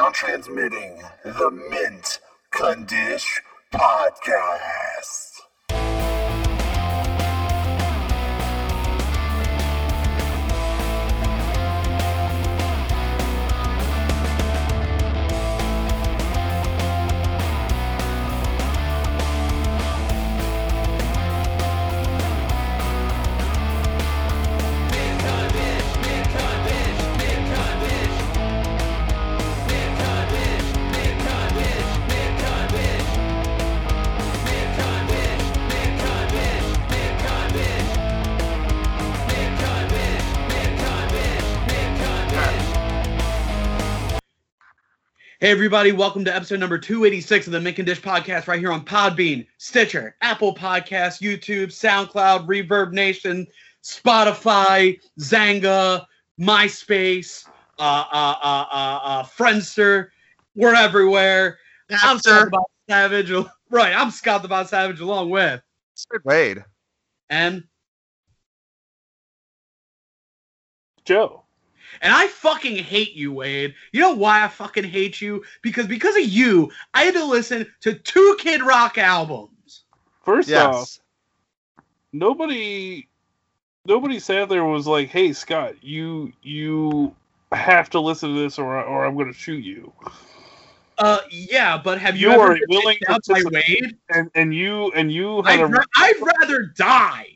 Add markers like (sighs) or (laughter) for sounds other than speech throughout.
Now transmitting the Mint Condish Podcast. Hey everybody, welcome to episode number 286 of the Mint Condish podcast right here on Podbean, Stitcher, Apple Podcasts, YouTube, SoundCloud, Reverb Nation, Spotify, Xanga, MySpace, uh, uh, uh, uh, uh, Friendster. We're everywhere. I'm Scott the Bob Savage. (laughs) Right, I'm Scott the Bob Savage along with Sid Wade. and Joe. And I fucking hate you, Wade. You know why I fucking hate you? Because because of you, I had to listen to two Kid Rock albums. First off, nobody nobody sat there and was like, "Hey Scott, you you have to listen to this or or I'm going to shoot you." Uh, yeah, but have you, You ever are been willing kicked out by. Wade? And and you and you had I'd, a ra- I'd rather die.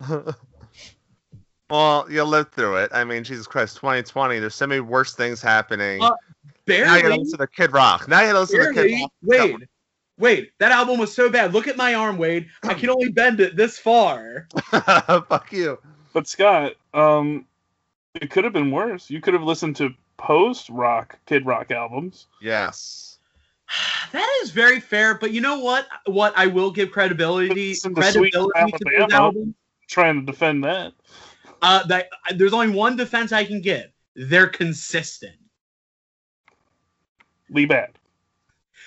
(laughs) well, you lived through it. I mean, Jesus Christ, 2020. There's so many worse things happening. Uh, now you gotta Barely. listen to Kid Rock. Now you gotta listen to Kid Rock. Wade. Wade, that album was so bad. Look at my arm, Wade. I can only bend it this far. (laughs) Fuck you. But Scott, um it could have been worse. You could have listened to post rock Kid Rock albums. Yes. (sighs) That is very fair, but you know what? What I will give credibility Listen to Sweet credibility to those Alabama. albums. Trying to defend that. Uh, that there's only one defense I can give. They're consistent. Lee Bad.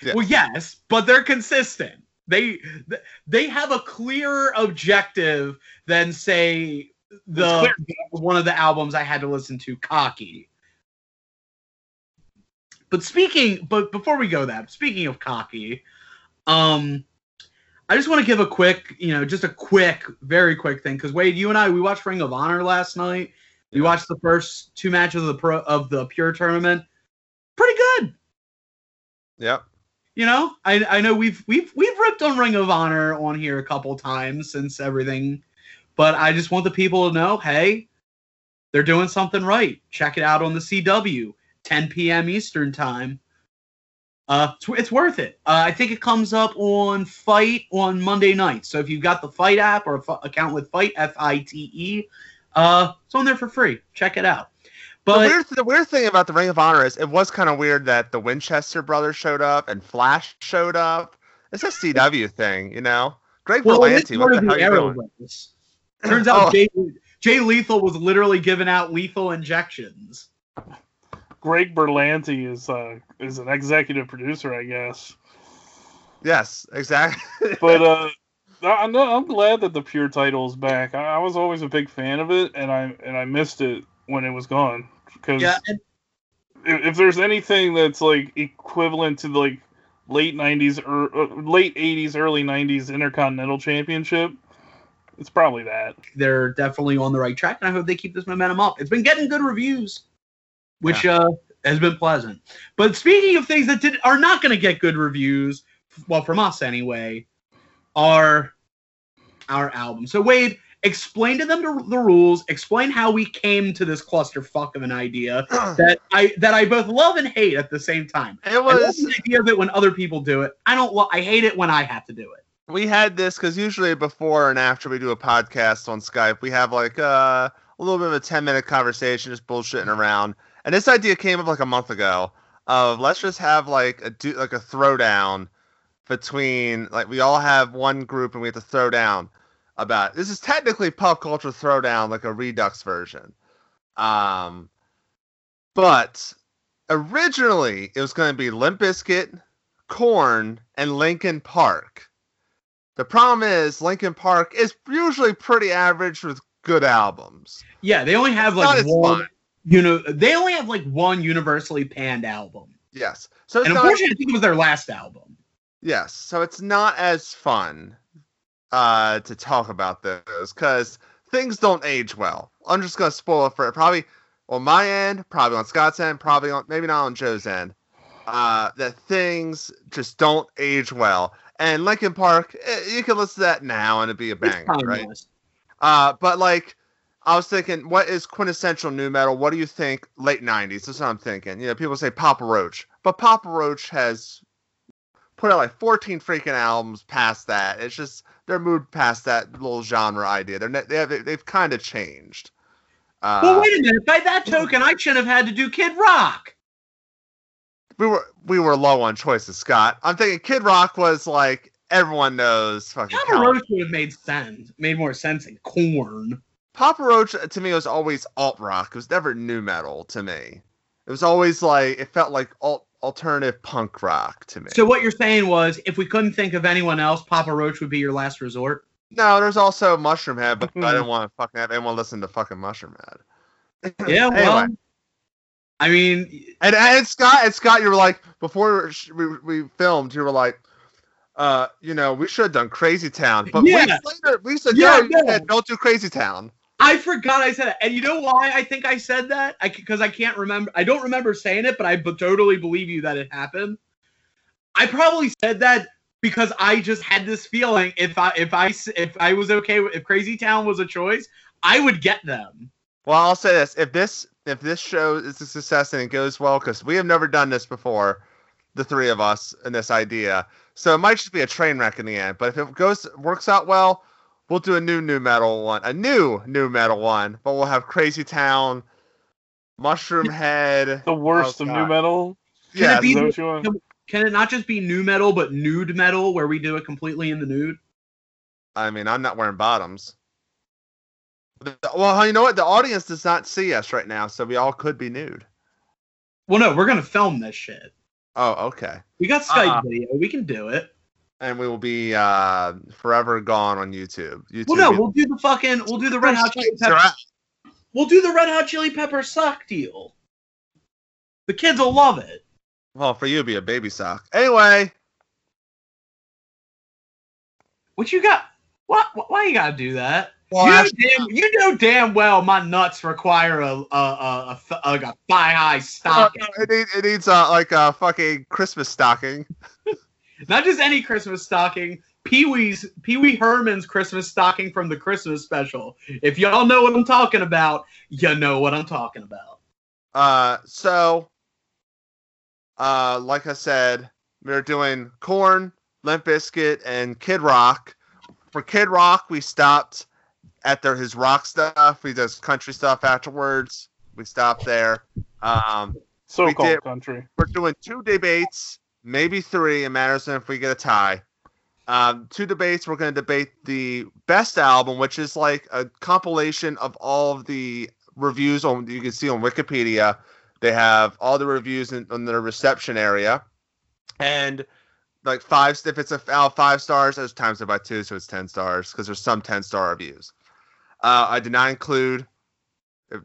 Yeah. Well, yes, but they're consistent. They they have a clearer objective than say the one of the albums I had to listen to, Cocky. But speaking, but before we go that, speaking of Cocky, um, I just want to give a quick, you know, just a quick, very quick thing because Wade, you and I, we watched Ring of Honor last night. We watched the first two matches of the pro of the Pure tournament. Pretty good. Yep. You know, I I know we've we've we've ripped on Ring of Honor on here a couple times since everything, but I just want the people to know, hey, they're doing something right. Check it out on the CW, 10 p.m. Eastern time. Uh, it's, it's worth it. Uh, I think it comes up on FITE on Monday night. So if you've got the FITE app or a f- account with FITE, F I T E, uh, it's on there for free. Check it out. the But weird, the weird thing about the Ring of Honor is it was kind of weird that the Winchester brothers showed up and Flash showed up. It's a CW thing, you know. Greg Well, Berlanti, what the the hell you doing? Turns out (laughs) Oh. Jay, Jay Lethal was literally giving out lethal injections. Greg Berlanti is uh is an executive producer, I guess. Yes, exactly. (laughs) but uh I, I'm I'm glad that the pure title is back. I, I was always a big fan of it, and I and I missed it when it was gone. Because Yeah, and if, if there's anything that's like equivalent to the, like late '90s or uh, late '80s, early '90s Intercontinental Championship, it's probably that. they're definitely on the right track, and I hope they keep this momentum up. It's been getting good reviews, which uh, has been pleasant. But speaking of things that did, are not going to get good reviews, well, from us anyway, are our album. So Wade, explain to them the, the rules. Explain how we came to this clusterfuck of an idea (clears throat) that I that I both love and hate at the same time. it was. the idea of it when other people do it. I don't. Lo- I hate it when I have to do it. we had this because usually before and after we do a podcast on Skype, we have like uh, a little bit of a 10 minute conversation, just bullshitting around. And this idea came up like a month ago of let's just have like a do like a throwdown between like we all have one group and we have to throw down about this is technically pop culture throwdown like a redux version. Um, but originally it was going to be Limp Bizkit, Korn, and Linkin Park. The problem is Linkin Park is usually pretty average with good albums. Yeah, they only have It's like one. fun. You know, they only have like one universally panned album. Yes. So it's And not, unfortunately, I think it was their last album. yes. So it's not as fun uh, to talk about those because things don't age well. I'm just gonna spoil it for probably on my end, probably on Scott's end, probably on maybe not on Joe's end. Uh, that things just don't age well. And Linkin Park, eh, you can listen to that now and it'd be a banger, right? Uh, but like, I was thinking, what is quintessential nu metal? What do you think? Late '90s. That's what I'm thinking. You know, people say Papa Roach, but Papa Roach has put out like 14 freaking albums past that. It's just they're moved past that little genre idea. They're they have, they've kind of changed. Uh, well, wait a minute. By that token, I should have had to do Kid Rock. we were we were low on choices, Scott. I'm thinking Kid Rock was like everyone knows fucking. Papa Roach would have made sense, made more sense than Korn. Papa Roach uh, to me was always alt rock. It was never nu metal to me. It was always like it felt like alt alternative punk rock to me. So what you're saying was, if we couldn't think of anyone else, Papa Roach would be your last resort. no, there's also Mushroom Head, but I (laughs) didn't want to fucking have anyone listen to fucking Mushroom Head. Yeah, (laughs) well, I mean, And and Scott and Scott, you were like before we, we filmed, you were like, uh, you know, we should have done Crazy Town, but Yeah. weeks later we said, Yeah, no, you no. said, don't do Crazy Town. I forgot I said it, and you know why I think I said that? I because I can't remember. I don't remember saying it, but I b- totally believe you that it happened. I probably said that because I just had this feeling if I if I if I was okay if Crazy Town was a choice, I would get them. Well, I'll say this: if this if this show is a success and it goes well, because we have never done this before, the three of us and this idea, so it might just be a train wreck in the end. But if it goes works out well, we'll do a new new metal one, a new new metal one. But we'll have Crazy Town, Mushroom (laughs) Head. The worst Oh, of God. nu metal. Can it Yes. be- Is that what you want? Can it not just be nu metal, but nude metal, where we do it completely in the nude? I mean, I'm not wearing bottoms. Well, you know what? The audience does not see us right now, so we all could be nude. Well, no, we're gonna film this shit. Oh, okay. We got Skype Uh-uh. video. We can do it. And we will be uh, forever gone on YouTube. YouTube. Well, no, we'll do the fucking. We'll do the Red Hot Chili Peppers. We'll do the Red Hot Chili Pepper sock deal. The kids will love it. Well, for you, it'd be a baby sock. Anyway, What you got? What? Why you gotta do that? Well, you, know damn, you know damn well my nuts require a a a, a, a thigh high stocking, it, need, it needs uh, like a fucking Christmas stocking. (laughs) not just any Christmas stocking. Pee Wee's Pee Wee Herman's Christmas stocking from the Christmas special. If y'all know what I'm talking about, you know what I'm talking about. Uh, so, uh, like I said, we're doing Korn, Limp Bizkit, and Kid Rock. For Kid Rock, we stopped at their his rock stuff. He does country stuff afterwards. We stopped there. Um, So called did- country. we're doing two debates, maybe three. It matters if we get a tie. Um, two debates. We're going to debate the best album, which is like a compilation of all of the reviews on you can see on Wikipedia. They have all the reviews in, in the reception area, and like five. If it's a out five stars, there's times it by two, so it's ten stars because there's some ten star reviews. Uh, I did not include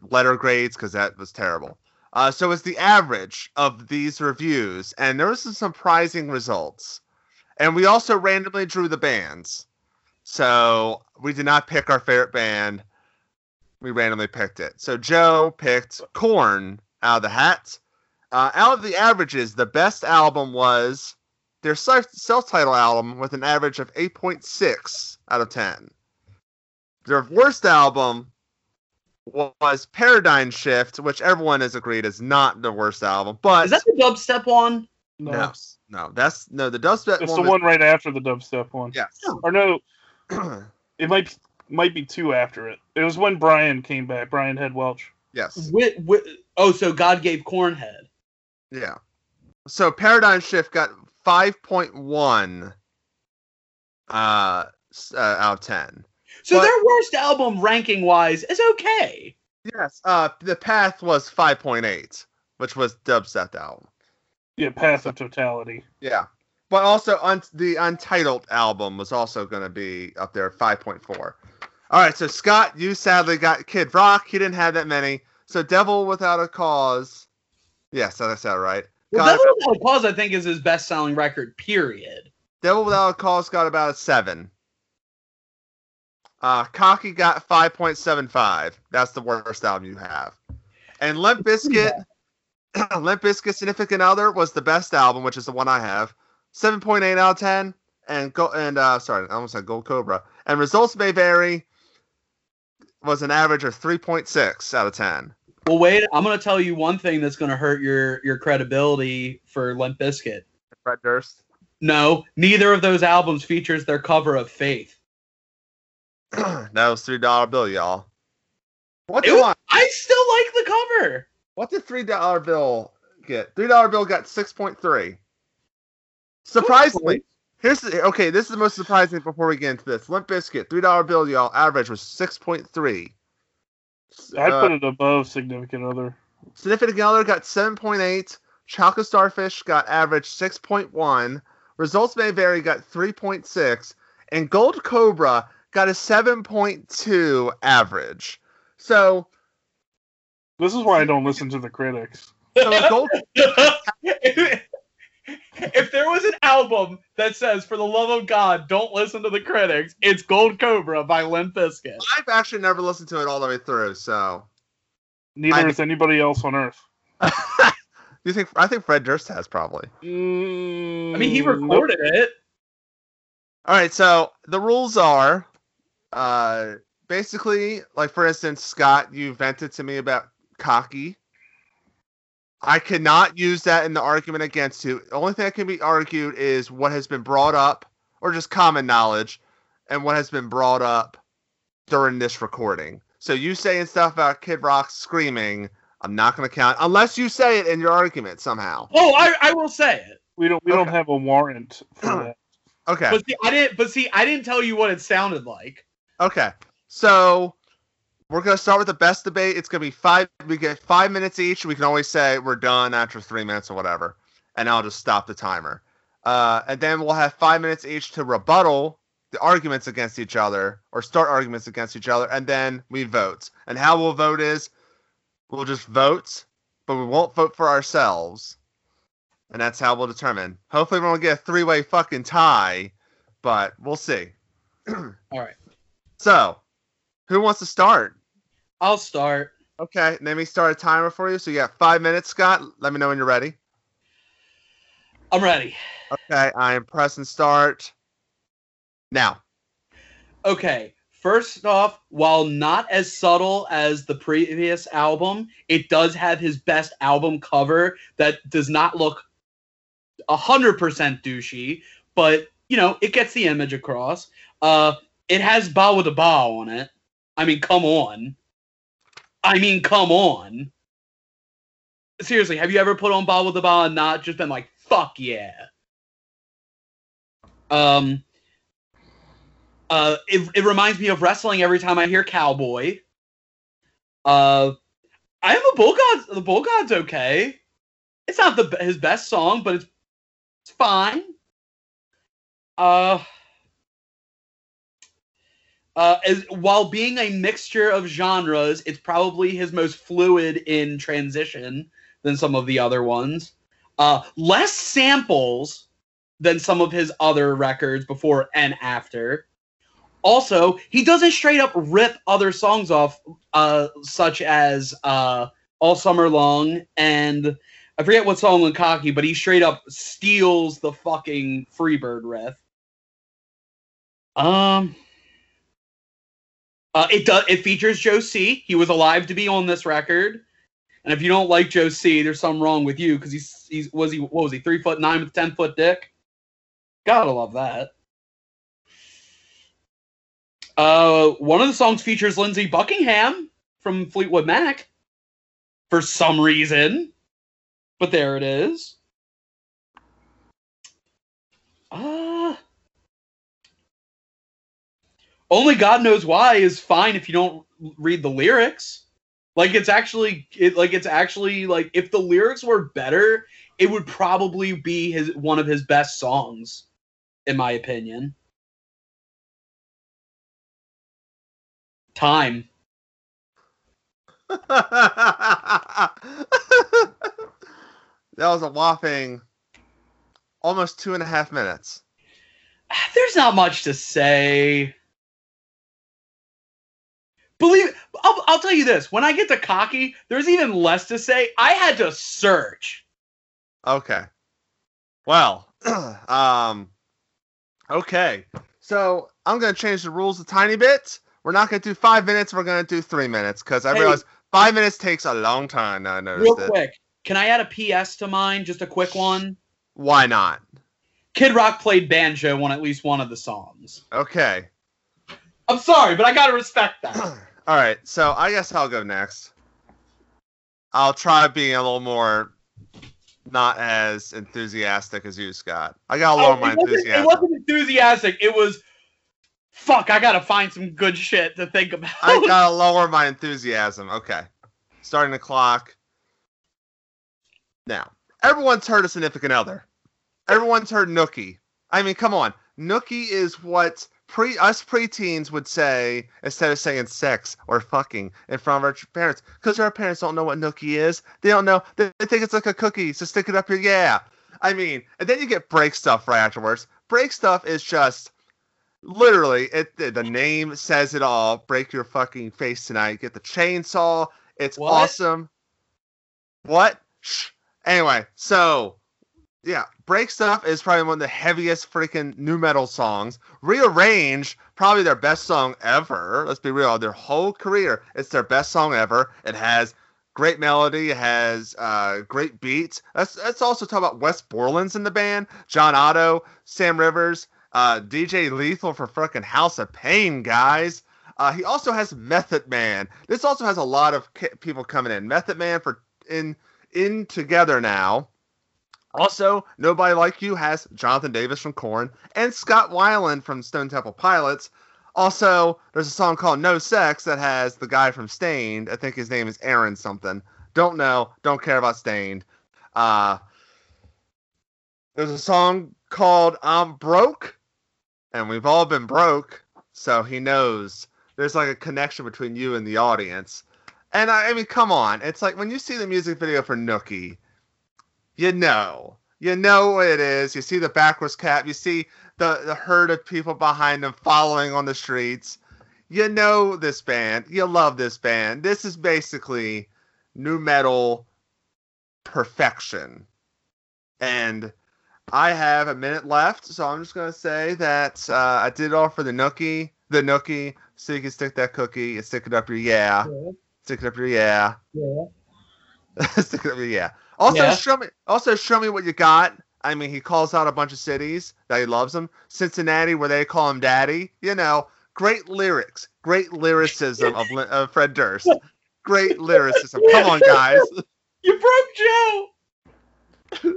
letter grades because that was terrible. Uh, so it's the average of these reviews, and there was some surprising results. And we also randomly drew the bands. So we did not pick our favorite band. We randomly picked it. So Joe picked Korn out of the hat. Uh, out of the averages, the best album was their self titled album with an average of 8.6 out of 10. Their worst album was Paradigm Shift, which everyone has agreed is not the worst album. But Is that the dubstep one? No, no, no, that's no the dubstep one it's one. the one right after the dubstep one. Yes. Or no, (clears throat) it might might be two after it. It was when Brian came back. Brian Head Welch. yes. Wi- wi- oh, so God gave Cornhead. Yeah. So Paradigm Shift got 5.1 uh, uh out of 10. So But- their worst album ranking wise is okay. Yes. Uh the Path was 5.8, which was dubstep album. Yeah, Path of Totality. Yeah. But also un- the Untitled album was also going to be up there 5.4. All right, so Scott, you sadly got Kid Rock. He didn't have that many. So Devil Without a Cause. Yes, that's that right. Well, Got- Devil Without a Cause, I think, is his best-selling record. Period. Devil Without a Cause got about a seven. Uh, Cocky got five point seven five. That's the worst album you have. And Limp Bizkit, (clears throat) Limp Bizkit Significant Other was the best album, which is the one I have. Seven point eight out of ten. And go and uh, sorry, I almost said Gold Cobra. And results may vary. Was an average of three point six out of ten. Well, wait. I'm gonna tell you one thing that's gonna hurt your your credibility for Limp Bizkit. Fred Durst. No, neither of those albums features their cover of Faith. (clears throat) that was three dollar bill, y'all. What It did was- I still like the cover. What did three dollar bill get? Three dollar bill got six point three. Surprisingly, here's the, okay. This is the most surprising before we get into this. Limp Bizkit, three dollar bill, y'all. Average was six point three. I'd Uh, put it above significant other. Significant Other got seven point eight. Chocolate Starfish got average six point one. Results may vary got three point six, and Gold Cobra got a seven point two average. So, This is why I don't listen to the critics. so Gold (laughs) if there was an album that says, "For the love of God, don't listen to the critics," it's Gold Cobra by Limp Bizkit. I've actually never listened to it all the way through, so Neither I- is anybody else on earth. (laughs) you think I think Fred Durst has probably. I mean, he Mm, nope. recorded it. All right, so the rules are uh basically like for instance, Scott, you vented to me about cocky. I cannot use that in the argument against you. The only thing that can be argued is what has been brought up or just common knowledge and what has been brought up during this recording. So you saying stuff about Kid Rock screaming, I'm not going to count unless you say it in your argument somehow. Oh, I, I will say it. We don't. We don't have a warrant for (clears throat) that. Okay. But see, I didn't. But see, I didn't tell you what it sounded like. Okay. So we're gonna start with the best debate. It's gonna be five. We get five minutes each. We can always say we're done after three minutes or whatever, and I'll just stop the timer. Uh, and then we'll have five minutes each to rebuttal the arguments against each other or start arguments against each other, and then we vote. And how we'll vote is we'll just vote, but we won't vote for ourselves. And that's how we'll determine. Hopefully, we won't get a three-way fucking tie, but we'll see. (clears throat) All right, So, who wants to start? I'll start. Okay, let me start a timer for you. So you got five minutes, Scott. Let me know when you're ready. I'm ready. Okay, I am pressing start now. Okay. First off, while not as subtle as the previous album, it does have his best album cover that does not look hundred percent douchey, but you know it gets the image across. Uh, it has "Bawitdaba" on it. I mean, come on. I mean, come on. Seriously, have you ever put on "Bawitdaba" and not just been like, "Fuck yeah"? Um. Uh, it, it reminds me of wrestling every time I hear cowboy. Uh, I am a bull god. The bull god's okay. It's not the his best song, but it's it's fine. Uh, uh, as while being a mixture of genres, it's probably his most fluid in transition than some of the other ones. Uh, less samples than some of his other records before and after. Also, he doesn't straight up rip other songs off, uh, such as uh, All Summer Long and I forget what song on Cocky, but he straight up steals the fucking Freebird riff. Um, uh, it does. It features Joe C. He was alive to be on this record. And if you don't like Joe C, there's something wrong with you because he's he's was he what was he three foot nine with ten foot dick? Gotta love that. Uh, one of the songs features Lindsey Buckingham from Fleetwood Mac for some reason, but there it is. Only God knows why is fine if you don't read the lyrics. Like it's actually it like it's actually like if the lyrics were better, it would probably be his one of his best songs, in my opinion. Time. (laughs) that was a whopping almost two and a half minutes. (sighs) There's not much to say. Believe I'll, I'll tell you this. When I get to cocky, there's even less to say. I had to search. Okay. Well, (clears throat) um, okay. So I'm gonna change the rules a tiny bit. We're not gonna do five minutes. We're gonna do three minutes because I Hey. realize five minutes takes a long time. I noticed Real it. quick, can I add a PS to mine? Just a quick one. Why not? Kid Rock played banjo on at least one of the songs. Okay. I'm sorry, but I gotta respect that. (clears throat) All right. So I guess I'll go next. I'll try being a little more not as enthusiastic as you, Scott. I got a Oh, lower my it, wasn't, it wasn't enthusiastic. It was, fuck. I gotta find some good shit to think about. I gotta (laughs) lower my enthusiasm. Okay. Starting the clock. Now, everyone's heard a significant other. Everyone's heard Nookie. I mean, come on. Nookie is what pre us preteens would say instead of saying sex or fucking in front of our parents. Because our parents don't know what Nookie is. They don't know. They, they think it's like a cookie, so stick it up your yeah. I mean, and then you get break stuff right afterwards. Break stuff is just literally it the, name says it all break your fucking face tonight get the chainsaw it's What? awesome what Shh. anyway so yeah break stuff is probably one of the heaviest freaking nu metal songs rearrange probably their best song ever let's be real their whole career it's their best song ever it has great melody it has uh, great beats let's, let's also talk about wes borland's in the band john otto sam rivers uh, DJ Lethal for fucking House of Pain, guys. Uh, he also has Method Man. This also has a lot of people coming in. Method Man for in in together now. Also, Nobody Like You has Jonathan Davis from Korn and Scott Weiland from Stone Temple Pilots. Also, there's a song called No Sex that has the guy from Staind. I think his name is Aaron something. Don't know. Don't care about Staind. Uh, there's a song called I'm Broke and we've all been broke, so he knows there's like a connection between you and the audience. And I, I mean, come on, it's like when you see the music video for Nookie, you know, you know what it is. You see the backwards cap, you see the the herd of people behind them following on the streets. You know this band, you love this band. This is basically nu metal perfection, and I have a minute left, so I'm just gonna say that uh, I did offer the nookie, the nookie, so you can stick that cookie and stick it up your yeah, stick it up your yeah, stick it up your yeah. (laughs) Also, Yeah. show me, also show me what you got. I mean, he calls out a bunch of cities that he loves them. Cincinnati, where they call him Daddy. You know, great lyrics, great lyricism of, of Fred Durst. Great lyricism. Come on, guys. (laughs) You broke Joe.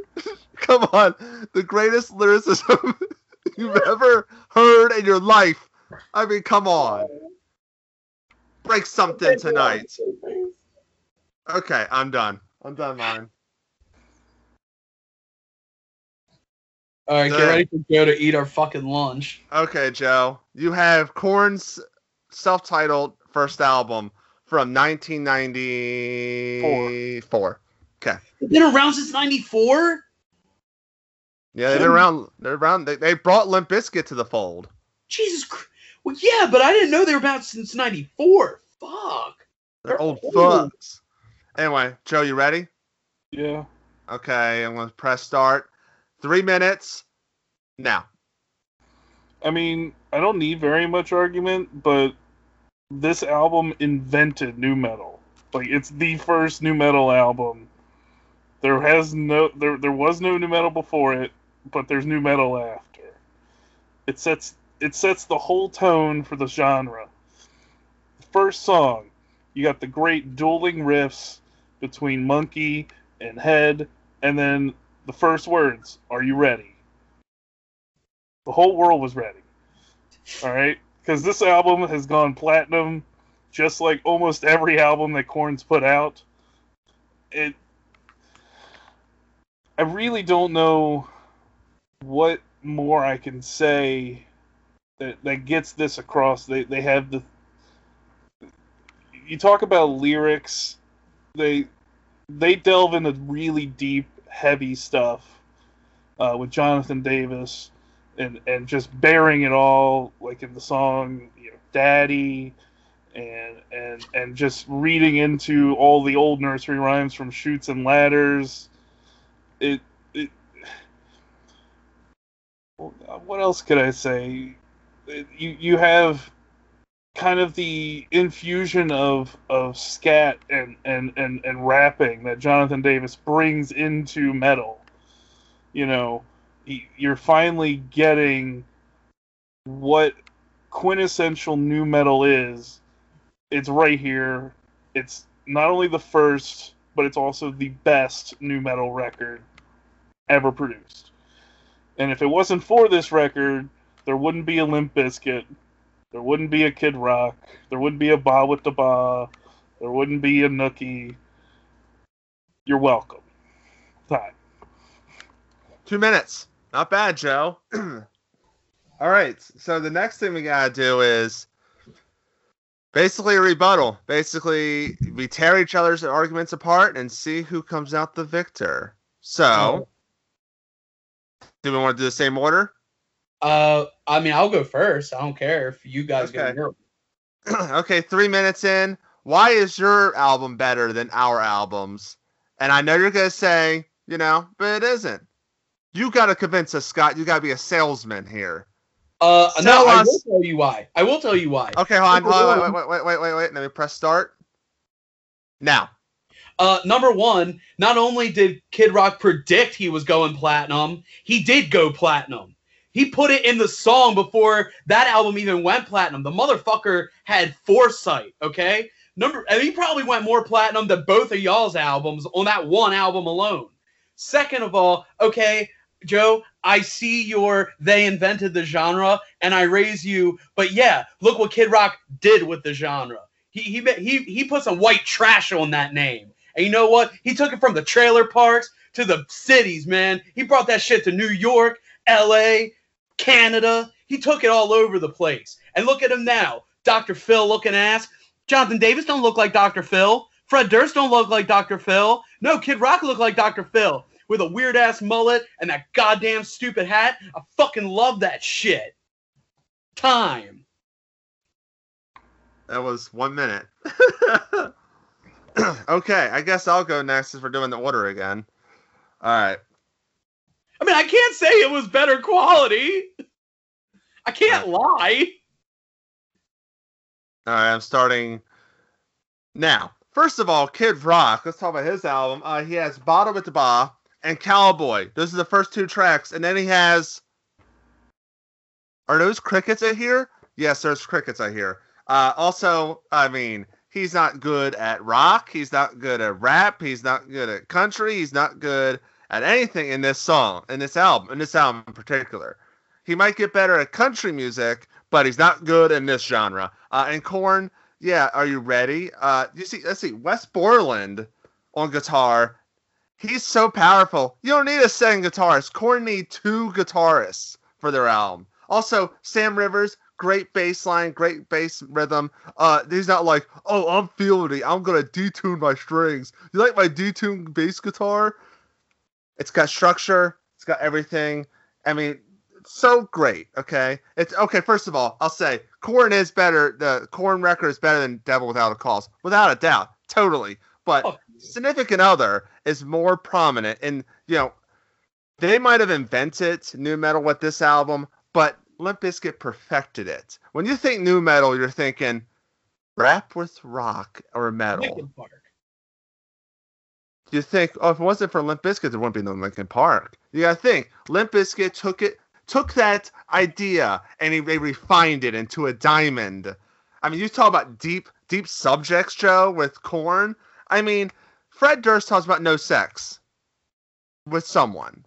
Come on, the greatest lyricism (laughs) you've ever heard in your life. I mean, come on, break something tonight. Okay, I'm done. I'm done, mine. All right, get uh, ready for Joe to eat our fucking lunch. Okay, Joe, you have Korn's self-titled first album from 1994. okay It's been around since '94. Yeah, they've been around. They're around. They, they brought Limp Bizkit to the fold. Jesus Christ. Well, yeah, but I didn't know they were about since '94. Fuck. They're They're old old. fucks. Anyway, Joe, you ready? Yeah. Okay, I'm gonna press start. Three minutes. Now. I mean, I don't need very much argument, but this album invented nu metal. Like it's the first nu metal album. There has no there there was no nu metal before it, but there's nu metal after. It sets it sets the whole tone for the genre. First song, you got the great dueling riffs between Munky and Head, and then the first words, "Are you ready?" The whole world was ready. All right, because this album has gone platinum, just like almost every album that Korn's put out. It. I really don't know what more I can say that that gets this across. They they have the. you talk about lyrics, they they delve into really deep, heavy stuff uh, with Jonathan Davis, and and just bearing it all, like in the song, you know, "Daddy," and and and just reading into all the old nursery rhymes from Chutes and Ladders. It. What else could I say? You you have kind of the infusion of of scat and and and and rapping that Jonathan Davis brings into metal. You know, he, you're finally getting what quintessential nu metal is. It's right here. It's not only the first, but it's also the best nu metal record ever produced. And if it wasn't for this record, there wouldn't be a Limp Bizkit there wouldn't be a Kid Rock. There wouldn't be a Bawitdaba. There wouldn't be a Nookie. You're welcome. Time. Two minutes. Not bad, Joe. (clears throat) All right. So the next thing we gotta do is basically a rebuttal. Basically, we tear each other's arguments apart and see who comes out the victor. So, Oh. do we want to do the same order? Uh, I mean, I'll go first. I don't care if you guys go. Okay. your- (clears throat) okay, three minutes in. Why is your album better than our albums? And I know you're gonna say, you know, but it isn't. You gotta convince us, Scott. You gotta be a salesman here. Uh, no, I will tell you why. I will tell you why. Okay, hold on. Hold on, wait, wait, wait, wait, wait. Let me press start. Now, Uh, number one, not only did Kid Rock predict he was going platinum, he did go platinum. He put it in the song before that album even went platinum. The motherfucker had foresight, okay? Number and he probably went more platinum than both of y'all's albums on that one album alone. Second of all, okay, Joe, I see your they invented the genre and I raise you, but yeah, look what Kid Rock did with the genre. He he he he put some white trash on that name. And you know what? He took it from the trailer parks to the cities, man. He brought that shit to New York, LA, Canada. He took it all over the place. And look at him now. Dr. Phil looking ass. Jonathan Davis don't look like Dr. Phil. Fred Durst don't look like Dr. Phil. No, Kid Rock look like Dr. Phil with a weird ass mullet and that goddamn stupid hat. I fucking love that shit. Time. that was one minute. (laughs) (clears throat) okay, I guess I'll go next as we're doing the order again. All right. I mean, I can't say it was better quality. I can't lie. All right, I'm starting now. First of all, Kid Rock. Let's talk about his album. Uh, he has "Bottle with the Ba" and "Cowboy." Those are the first two tracks, and then he has. Are those crickets I hear? Yes, there's crickets I hear. Uh, also, I mean, he's not good at rock. He's not good at rap. He's not good at country. He's not good at anything in this song, in this album, in this album in particular. He might get better at country music, but he's not good in this genre. Uh, and Korn, yeah, are you ready? Uh, you see, let's see, Wes Borland on guitar. He's so powerful. You don't need a second guitarist. Korn need two guitarists for their album. Also, Sam Rivers, great bass line, great bass rhythm. Uh, he's not like, oh, I'm feeling it. I'm gonna detune my strings. You like my detuned bass guitar? It's got structure. It's got everything. I mean, so great. Okay, it's okay. First of all, I'll say Korn is better. The Korn record is better than Devil Without a Cause, without a doubt, totally. But Fuck. significant other is more prominent, and you know, they might have invented nu metal with this album, but Limp Bizkit perfected it. When you think nu metal, you're thinking rap with rock or metal Linkin Park. You think, oh, if it wasn't for Limp Bizkit, there wouldn't be no Linkin Park. You gotta think, Limp Bizkit took it, took that idea, and he, they refined it into a diamond. I mean, you talk about deep, deep subjects, Joe, with Korn. I mean, Fred Durst talks about no sex with someone.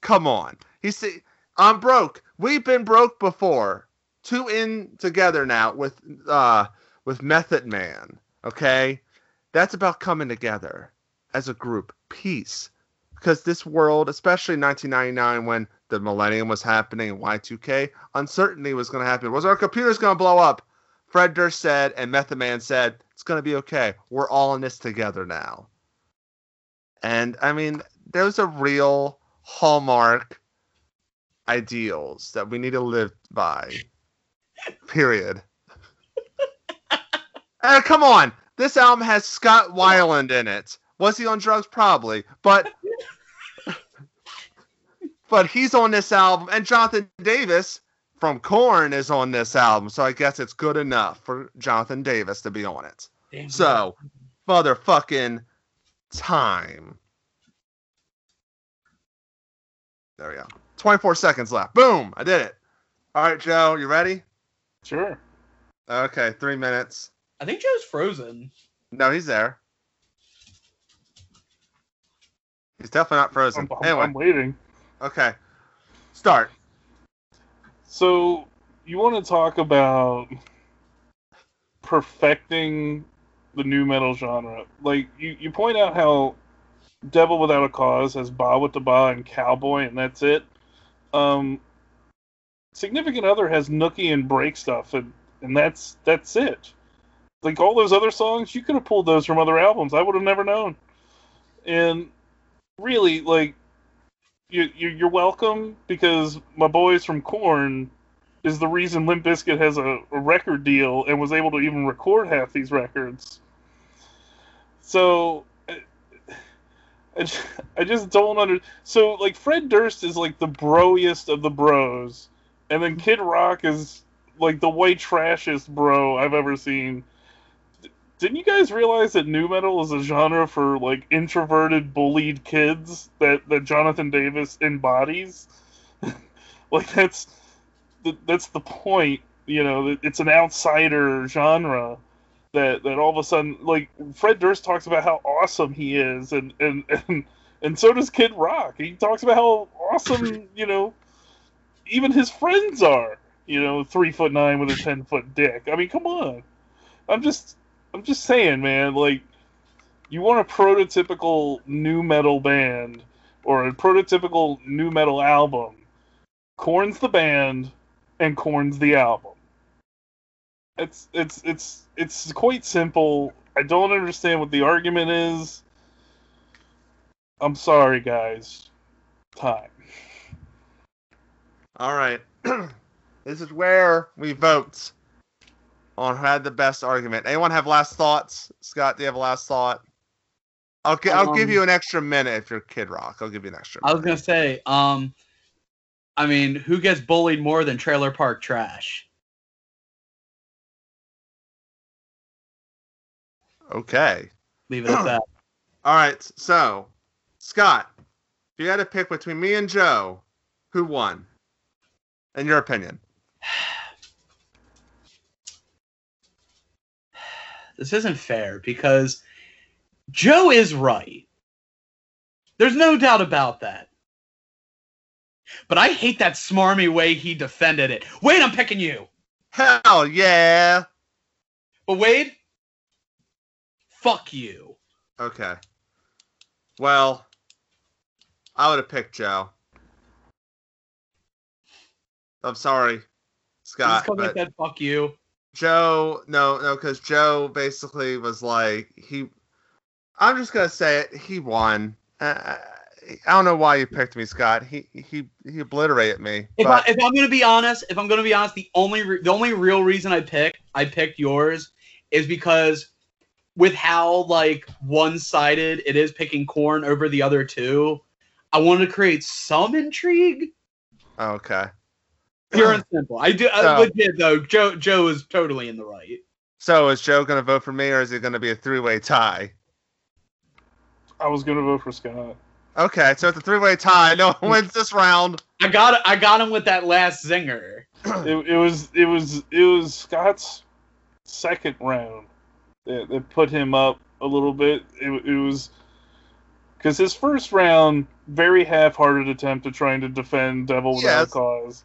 Come on, he said, "I'm broke. We've been broke before. Two in together now with uh with Method Man. Okay, that's about coming together." As a group peace because this world especially 1999 when the millennium was happening and y2k uncertainty was going to happen was our computers going to blow up Fred Durst said and Method Man said, it's gonna be okay. We're all in this together now. And I mean, those are real hallmark ideals that we need to live by. Period. (laughs) come on, this album has Scott Weiland in it. Was he on drugs? Probably, but (laughs) but he's on this album, and Jonathan Davis from Korn is on this album, so I guess it's good enough for Jonathan Davis to be on it. Damn. So, motherfucking time. There we go. 24 seconds left. Boom! I did it. All right, Joe, you ready? Sure. Okay, three minutes. I think Joe's frozen. No, he's there. He's definitely not frozen. I'm, Anyway, I'm waiting. okay. Start. So you want to talk about perfecting the nu metal genre? Like you, you point out how Devil Without a Cause has Bawitdaba and Cowboy, and that's it. Um, Significant Other has Nookie and Break Stuff, and and that's that's it. Like all those other songs, you could have pulled those from other albums. I would have never known. And really, like you, you you're welcome because my boys from Corn is the reason Limp Bizkit has a, a record deal and was able to even record half these records. So I, just, I just don't under. So like Fred Durst is like the broiest of the bros, and then Kid Rock is like the white trashest bro I've ever seen. Didn't you guys realize that nu metal is a genre for like introverted, bullied kids that that Jonathan Davis embodies? (laughs) like that's th- that's the point. You know, it's an outsider genre that that all of a sudden, like Fred Durst talks about how awesome he is, and and (laughs) and and so does Kid Rock. He talks about how awesome, you know, even his friends are. You know, three foot nine with a ten foot dick. I mean, come on. I'm just, I'm just saying, man. Like, you want a prototypical nu metal band or a prototypical nu metal album. Korn's the band, and Korn's the album. It's it's it's it's quite simple. I don't understand what the argument is. I'm sorry, guys. Time. All right. (clears throat) this is where we vote on who had the best argument. Anyone have last thoughts? Scott, do you have a last thought? I'll, I'll give Um, you an extra minute if you're Kid Rock. I'll give you an extra Minute. I was gonna say, um, I mean, who gets bullied more than Trailer Park Trash? Okay. Leave it at that. (clears throat) All right. So, Scott, if you had to pick between me and Joe, who won? In your opinion? (sighs) (sighs) (sighs) this isn't fair because Joe is right. There's no doubt about that. But I hate that smarmy way he defended it. Wade, I'm picking you. Hell yeah. But Wade, fuck you. Okay. Well, I would have picked Joe. I'm sorry, Scott, Just because I but said fuck you. Joe, no, no, because Joe basically was like he. I'm just gonna say it. He won. Uh, I don't know why you picked me, Scott. He he he obliterated me. If, but I, if I'm gonna be honest, if I'm gonna be honest, the only re- the only real reason I picked I picked yours is because with how like one sided it is picking Korn over the other two, I wanted to create some intrigue. okay. Pure and simple. I do So- uh, legit though. Joe Joe is totally in the right. So is Joe gonna vote for me, or is it gonna be a three-way tie? I was gonna vote for Scott. Okay, so it's a three-way tie. No one wins this round. I got I got him with that last zinger. It, it was it was it was Scott's second round that, that put him up a little bit. It, it was because his first round, very half-hearted attempt at trying to defend Devil Without Yes. a Cause.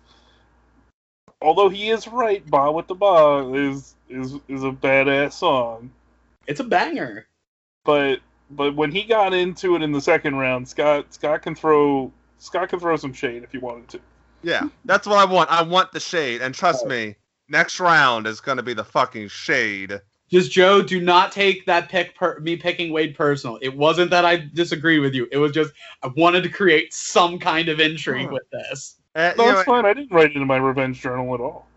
Although he is right, "Bawitdaba" is is is a badass song. It's a banger. but but when he got into it in the second round, Scott Scott can throw Scott can throw some shade if he wanted to. Yeah, that's what I want. I want the shade, and trust me, next round is gonna be the fucking shade. Just Joe, do not take that pick per- me picking Wade personal. It wasn't that I disagree with you. It was just I wanted to create some kind of intrigue with this. Uh, No, you know, it's fine. I didn't write it in my revenge journal at all.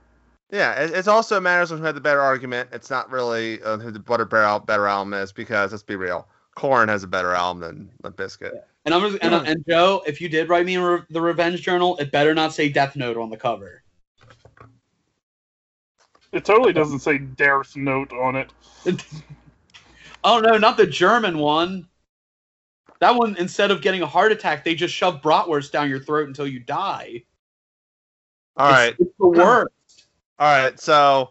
yeah, it, it's also matters who had the better argument. It's not really uh, who the what a better, better album is because let's be real, Korn has a better album than Limp Bizkit. And I'm just, and, and Joe, if you did write me in re- the revenge journal, it better not say Death Note on the cover. It totally doesn't say Death Note on it. (laughs) Oh no, not the German one. That one, instead of getting a heart attack, they just shove bratwurst down your throat until you die. All It's- right, it's the (clears throat) worst. all right. So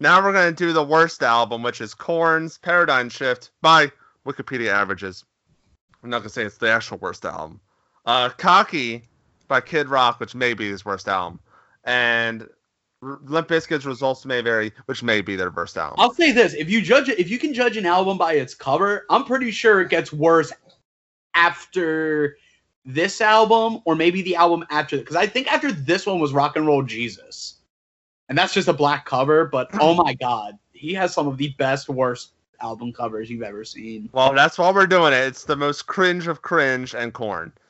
now we're gonna do the worst album, which is Korn's Paradigm Shift by Wikipedia averages. I'm not gonna say it's the actual worst album. Uh, Cocky by Kid Rock, which may be his worst album, and Limp Bizkit's Results May Vary, which may be their worst album. I'll say this: if you judge it, if you can judge an album by its cover, I'm pretty sure it gets worse after this album, or maybe the album after. Because I think after this one was Rock and Roll Jesus, and that's just a black cover. But oh my god, he has some of the best worst album covers you've ever seen. Well, that's why we're doing it. It's the most cringe of cringe and Korn. (laughs)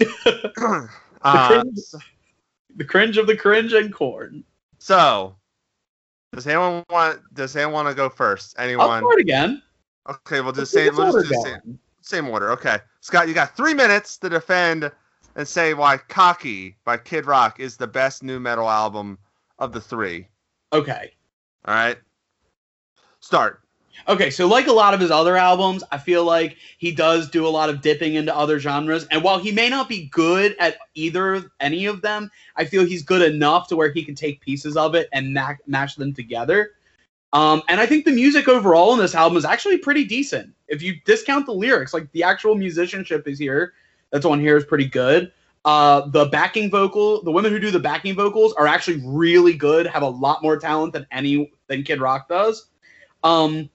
(clears throat) The uh, cringe, the cringe of the cringe and Korn. so, does anyone want? Does anyone want to go first? Anyone? I'll Anyone? start again. Okay, we'll just Let's say get we'll just do the same, going. Same order. Okay, Scott, you got three minutes to defend and say why "Cocky" by Kid Rock is the best nu metal album of the three. Okay. All right, start. Okay, so like a lot of his other albums, I feel like he does do a lot of dipping into other genres. And while he may not be good at either any of them, I feel he's good enough to where he can take pieces of it and ma- mash them together. Um, and I think the music overall in this album is actually pretty decent. If you discount the lyrics, like the actual musicianship is here, that's on here is pretty good. Uh, the backing vocal, the women who do the backing vocals are actually really good, have a lot more talent than any than Kid Rock does. Um,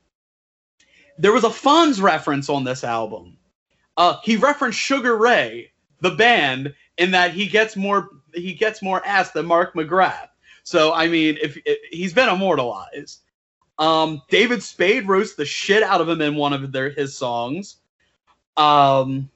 there was a Fonz reference on this album. Uh, he referenced Sugar Ray, the band, in that he gets more he gets more ass than Mark McGrath. So I mean, if, if he's been immortalized. Um, David Spade roasts the shit out of him in one of their his songs. Um,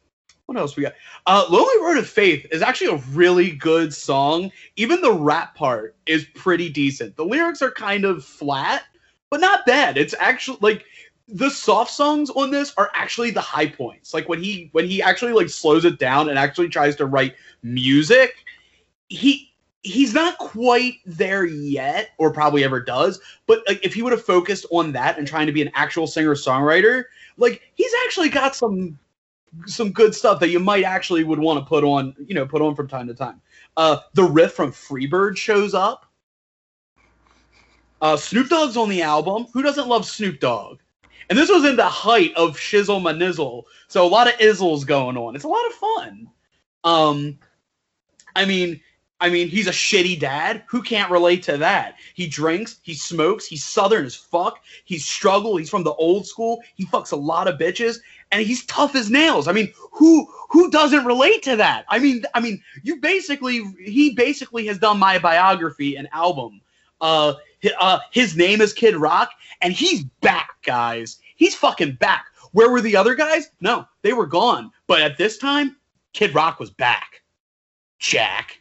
what else we got? Uh, Lonely Road of Faith is actually a really good song. Even the rap part is pretty decent. The lyrics are kind of flat, but not bad. It's actually like the soft songs on this are actually the high points. Like when he when he actually like slows it down and actually tries to write music, he he's not quite there yet or probably ever does, but like if he would have focused on that and trying to be an actual singer-songwriter, like he's actually got some some good stuff that you might actually would want to put on, you know, put on from time to time. Uh the riff from Freebird shows up. Uh Snoop Dogg's on the album. Who doesn't love Snoop Dogg? And this was in the height of shizzle manizzle, so a lot of izzles going on. It's a lot of fun. Um, I mean, I mean, he's a shitty dad. Who can't relate to that? He drinks, he smokes, he's southern as fuck. He's struggled. He's from the old school. He fucks a lot of bitches, and he's tough as nails. I mean, who who doesn't relate to that? I mean, I mean, you basically he basically has done my biography and album. Uh, uh, his name is Kid Rock, and he's back, guys. He's fucking back. Where were the other guys? No, they were gone. But at this time, Kid Rock was back. Jack.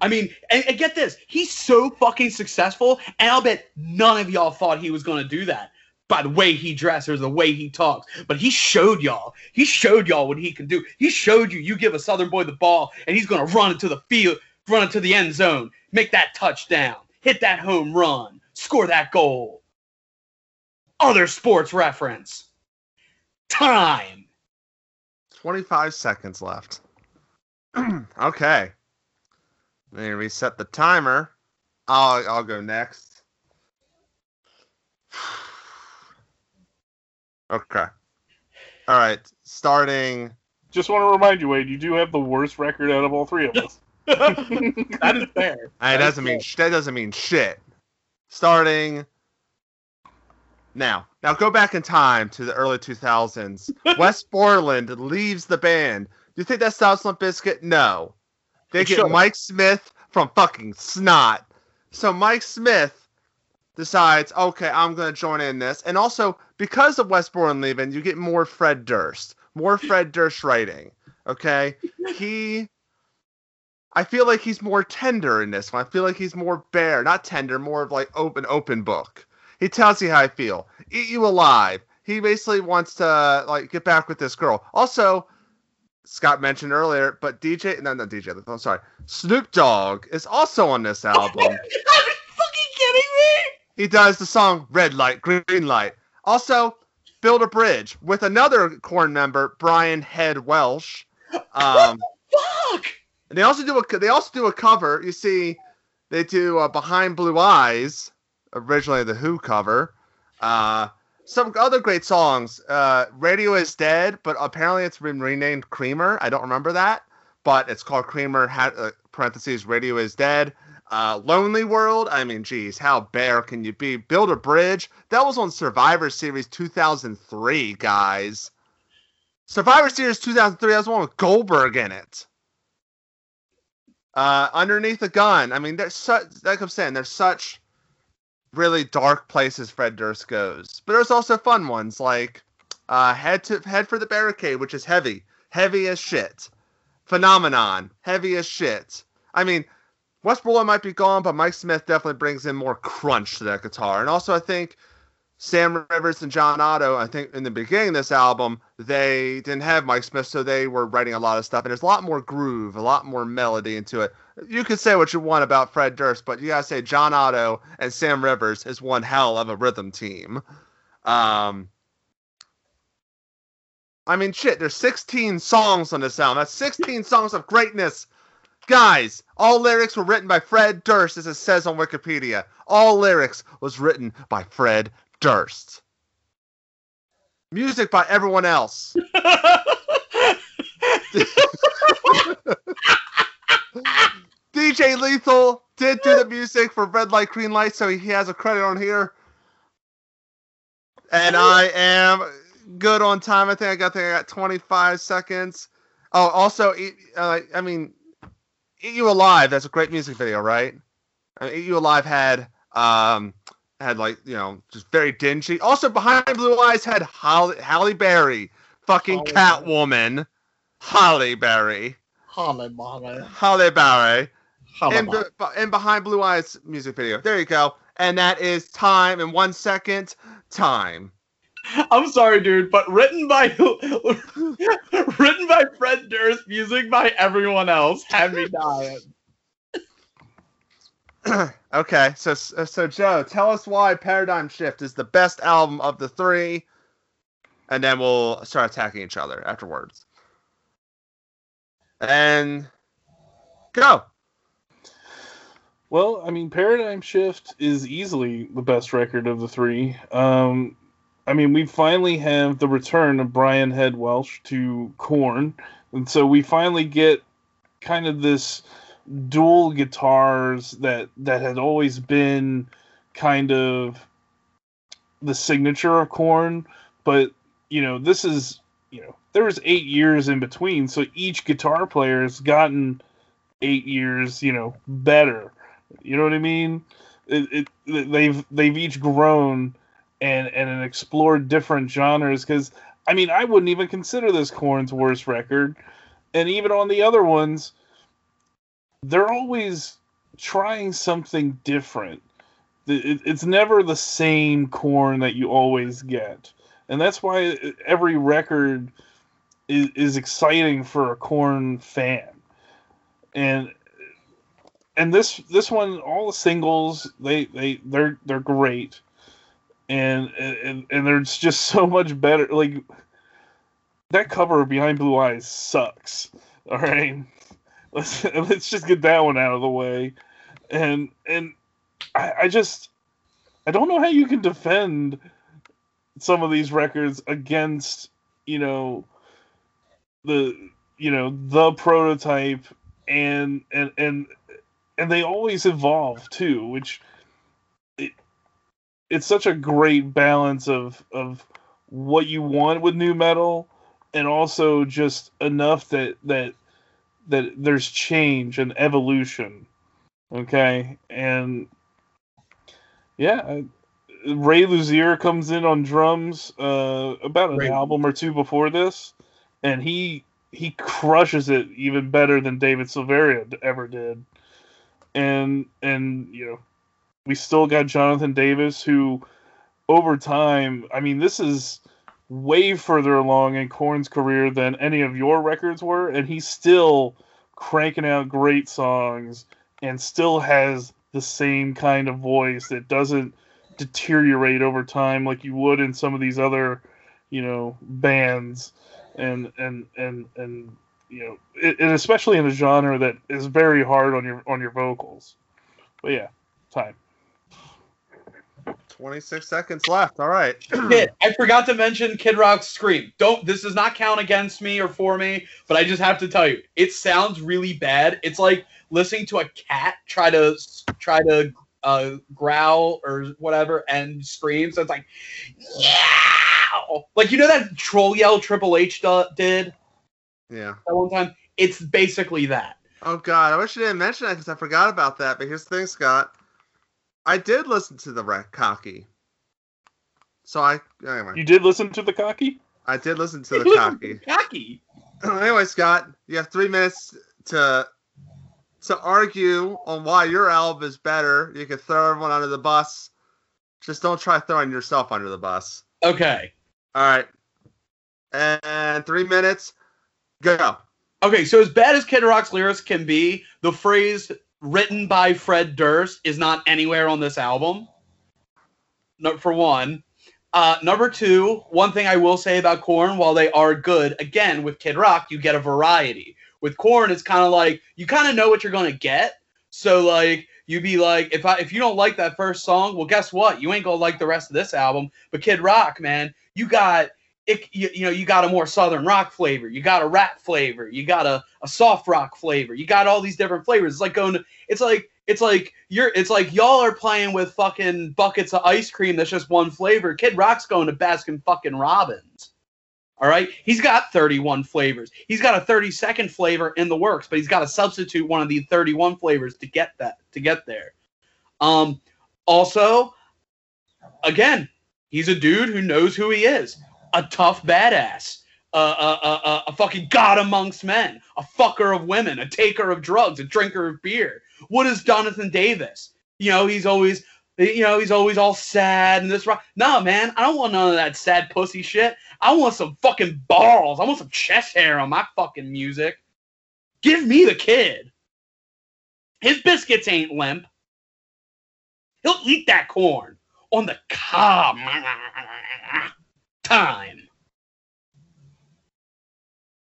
I mean, and, and get this, he's so fucking successful, and I'll bet none of y'all thought he was gonna do that by the way he dresses, the way he talks. But he showed y'all. He showed y'all what he can do. He showed you. You give a Southern boy the ball, and he's gonna run into the field, run into the end zone, make that touchdown, hit that home run, score that goal. Other sports reference. Time. 25 seconds left. (clears throat) okay. Let me reset the timer. I'll I'll go next. (sighs) Okay. All right. Starting. Just want to remind you, Wade, you do have the worst record out of all three of us. (laughs) that is fair. It That is doesn't mean sh- that doesn't mean shit. Starting now. Now go back in time to the early 2000s. (laughs) Wes Borland leaves the band. Do you think that stops Limp Bizkit? No. They get. Mike Smith from fucking Snot. so Mike Smith decides, okay, I'm going to join in this. And also, because of Wes Borland leaving, you get more Fred Durst, more Fred Durst writing. Okay, he. I feel like he's more tender in this one. I feel like he's more bare, not tender, more of like open, open book. He tells you how I feel. Eat you alive. He basically wants to like get back with this girl. Also, Scott mentioned earlier, but DJ, no, not DJ. I'm sorry. Snoop Dogg is also on this (laughs) album. Are you fucking kidding me? He does the song Red Light, Green Light. Also, Build a Bridge with another Korn member, Brian Head Welch. Um, Fuck! and they also do a they also do a cover. You see, they do uh, Behind Blue Eyes, originally the Who cover. Uh, some other great songs. Uh, Radio is Dead, but apparently it's been renamed Creamer. I don't remember that, but it's called Creamer. Ha- uh, parentheses Radio is Dead. Uh, Lonely World. I mean, geez, how bare can you be? Build a Bridge. That was on Survivor Series 2003, guys. Survivor Series 2003. That was one with Goldberg in it. Uh, underneath the gun. I mean, there's such like I'm saying, there's such really dark places Fred Durst goes, but there's also fun ones like uh, head to head for the barricade, which is heavy, heavy as shit. Phenomenon, heavy as shit. I mean, Wes Borland might be gone, but Mike Smith definitely brings in more crunch to that guitar, and also I think Sam Rivers and John Otto, I think in the beginning of this album, they didn't have Mike Smith, so they were writing a lot of stuff, and there's a lot more groove, a lot more melody into it. You could say what you want about Fred Durst, but you gotta say John Otto and Sam Rivers is one hell of a rhythm team. Um, I mean, shit, there's 16 songs on this album. That's 16 songs of greatness. Guys, all lyrics were written by Fred Durst, as it says on Wikipedia. All lyrics was written by Fred Durst. Music by everyone else. (laughs) DJ Lethal did do the music for Red Light, Green Light, so he has a credit on here. And I am good on time. I think I got there. I got 25 seconds. Oh, also, uh, I mean, Eat You Alive. That's a great music video, right? I mean, Eat You Alive had um had like you know just very dingy. Also, Behind Blue Eyes had Holly, Halle Berry, fucking Holly Catwoman, Holly Berry, Holly Berry, Holly and, be- and Behind Blue Eyes music video. There you go. And that is time in one second. Time. I'm sorry, dude, but written by (laughs) written by Fred Durst, music by everyone else, had me dying. (clears throat) okay, so so Joe, tell us why Paradigm Shift is the best album of the three, and then we'll start attacking each other afterwards. And go. Well, I mean, Paradigm Shift is easily the best record of the three. Um, I mean, we finally have the return of Brian Head Welch to Korn, and so we finally get kind of this dual guitars that that had always been kind of the signature of Korn, but you know, this is you know, there was eight years in between, so each guitar player has gotten eight years, you know, better. You know what I mean? It, it they've they've each grown and and explored different genres because I mean I wouldn't even consider this Korn's worst record, and even on the other ones, they're always trying something different. It's never the same Korn that you always get, and that's why every record is, is exciting for a Korn fan, and and this this one all the singles they they they're they're great. And and and there's just so much better. Like that cover behind blue eyes sucks. All right let's (laughs) let's just get that one out of the way. And and I, I just i don't know how you can defend some of these records against you know the you know the prototype and and and and they always evolve too, which it, it's such a great balance of of what you want with nu metal and also just enough that that that there's change and evolution. Okay? And Yeah, Ray Luzier comes in on drums uh, about an Ray- album or two before this, and he he crushes it even better than David Silveria ever did. And and you know, we still got Jonathan Davis, who over time, I mean, this is way further along in Korn's career than any of your records were, and he's still cranking out great songs and still has the same kind of voice that doesn't deteriorate over time like you would in some of these other you know bands. And and and and you know it, and especially in a genre that is very hard on your on your vocals. But yeah time 26 seconds left. All right. (clears throat) Kid, I forgot to mention Kid Rock's scream. Don't this does not count against me or for me, but I just have to tell you, it sounds really bad. It's like listening to a cat try to try to uh, growl or whatever and scream. So it's like, yeah, like you know that troll yell Triple H did Yeah. that one time. It's basically that. Oh God, I wish you didn't mention that because I forgot about that. But here's the thing, Scott. I did listen to the rec cocky. So I anyway, you did listen to the cocky I did listen to the cocky. Cocky. anyway, Scott, you have three minutes to to argue on why your album is better. You can throw everyone under the bus. Just don't try throwing yourself under the bus. Okay. All right. And three minutes. Go. Okay, so as bad as Kid Rock's lyrics can be, the phrase written by Fred Durst is not anywhere on this album. No, for one. Uh, number two, one thing I will say about Korn, while they are good, again, with Kid Rock, you get a variety. With Korn, it's kind of like you kind of know what you're to get. So, like, you'd be like, if I if you don't like that first song, well, guess what? You ain't gonna like the rest of this album. But Kid Rock, man, you got it. You, you know, you got a more southern rock flavor. You got a rap flavor. You got a, a soft rock flavor. You got all these different flavors. It's like going. To, it's like it's like you're. It's like y'all are playing with fucking buckets of ice cream. That's just one flavor. Kid Rock's going to Baskin fucking Robbins. All right, he's got 31 flavors. He's got a 30 second flavor in the works, but he's got to substitute one of the 31 flavors to get that to get there. Um, also, again, he's a dude who knows who he is, a tough badass, a, a, a, a, fucking god amongst men, a fucker of women, a taker of drugs, a drinker of beer. What is Jonathan Davis? You know, he's always you know, he's always all sad and this rock. No, man, I don't want none of that sad pussy shit. I want some fucking balls. I want some chest hair on my fucking music. Give me the kid. His biscuits ain't limp. He'll eat that corn on the cob. Time.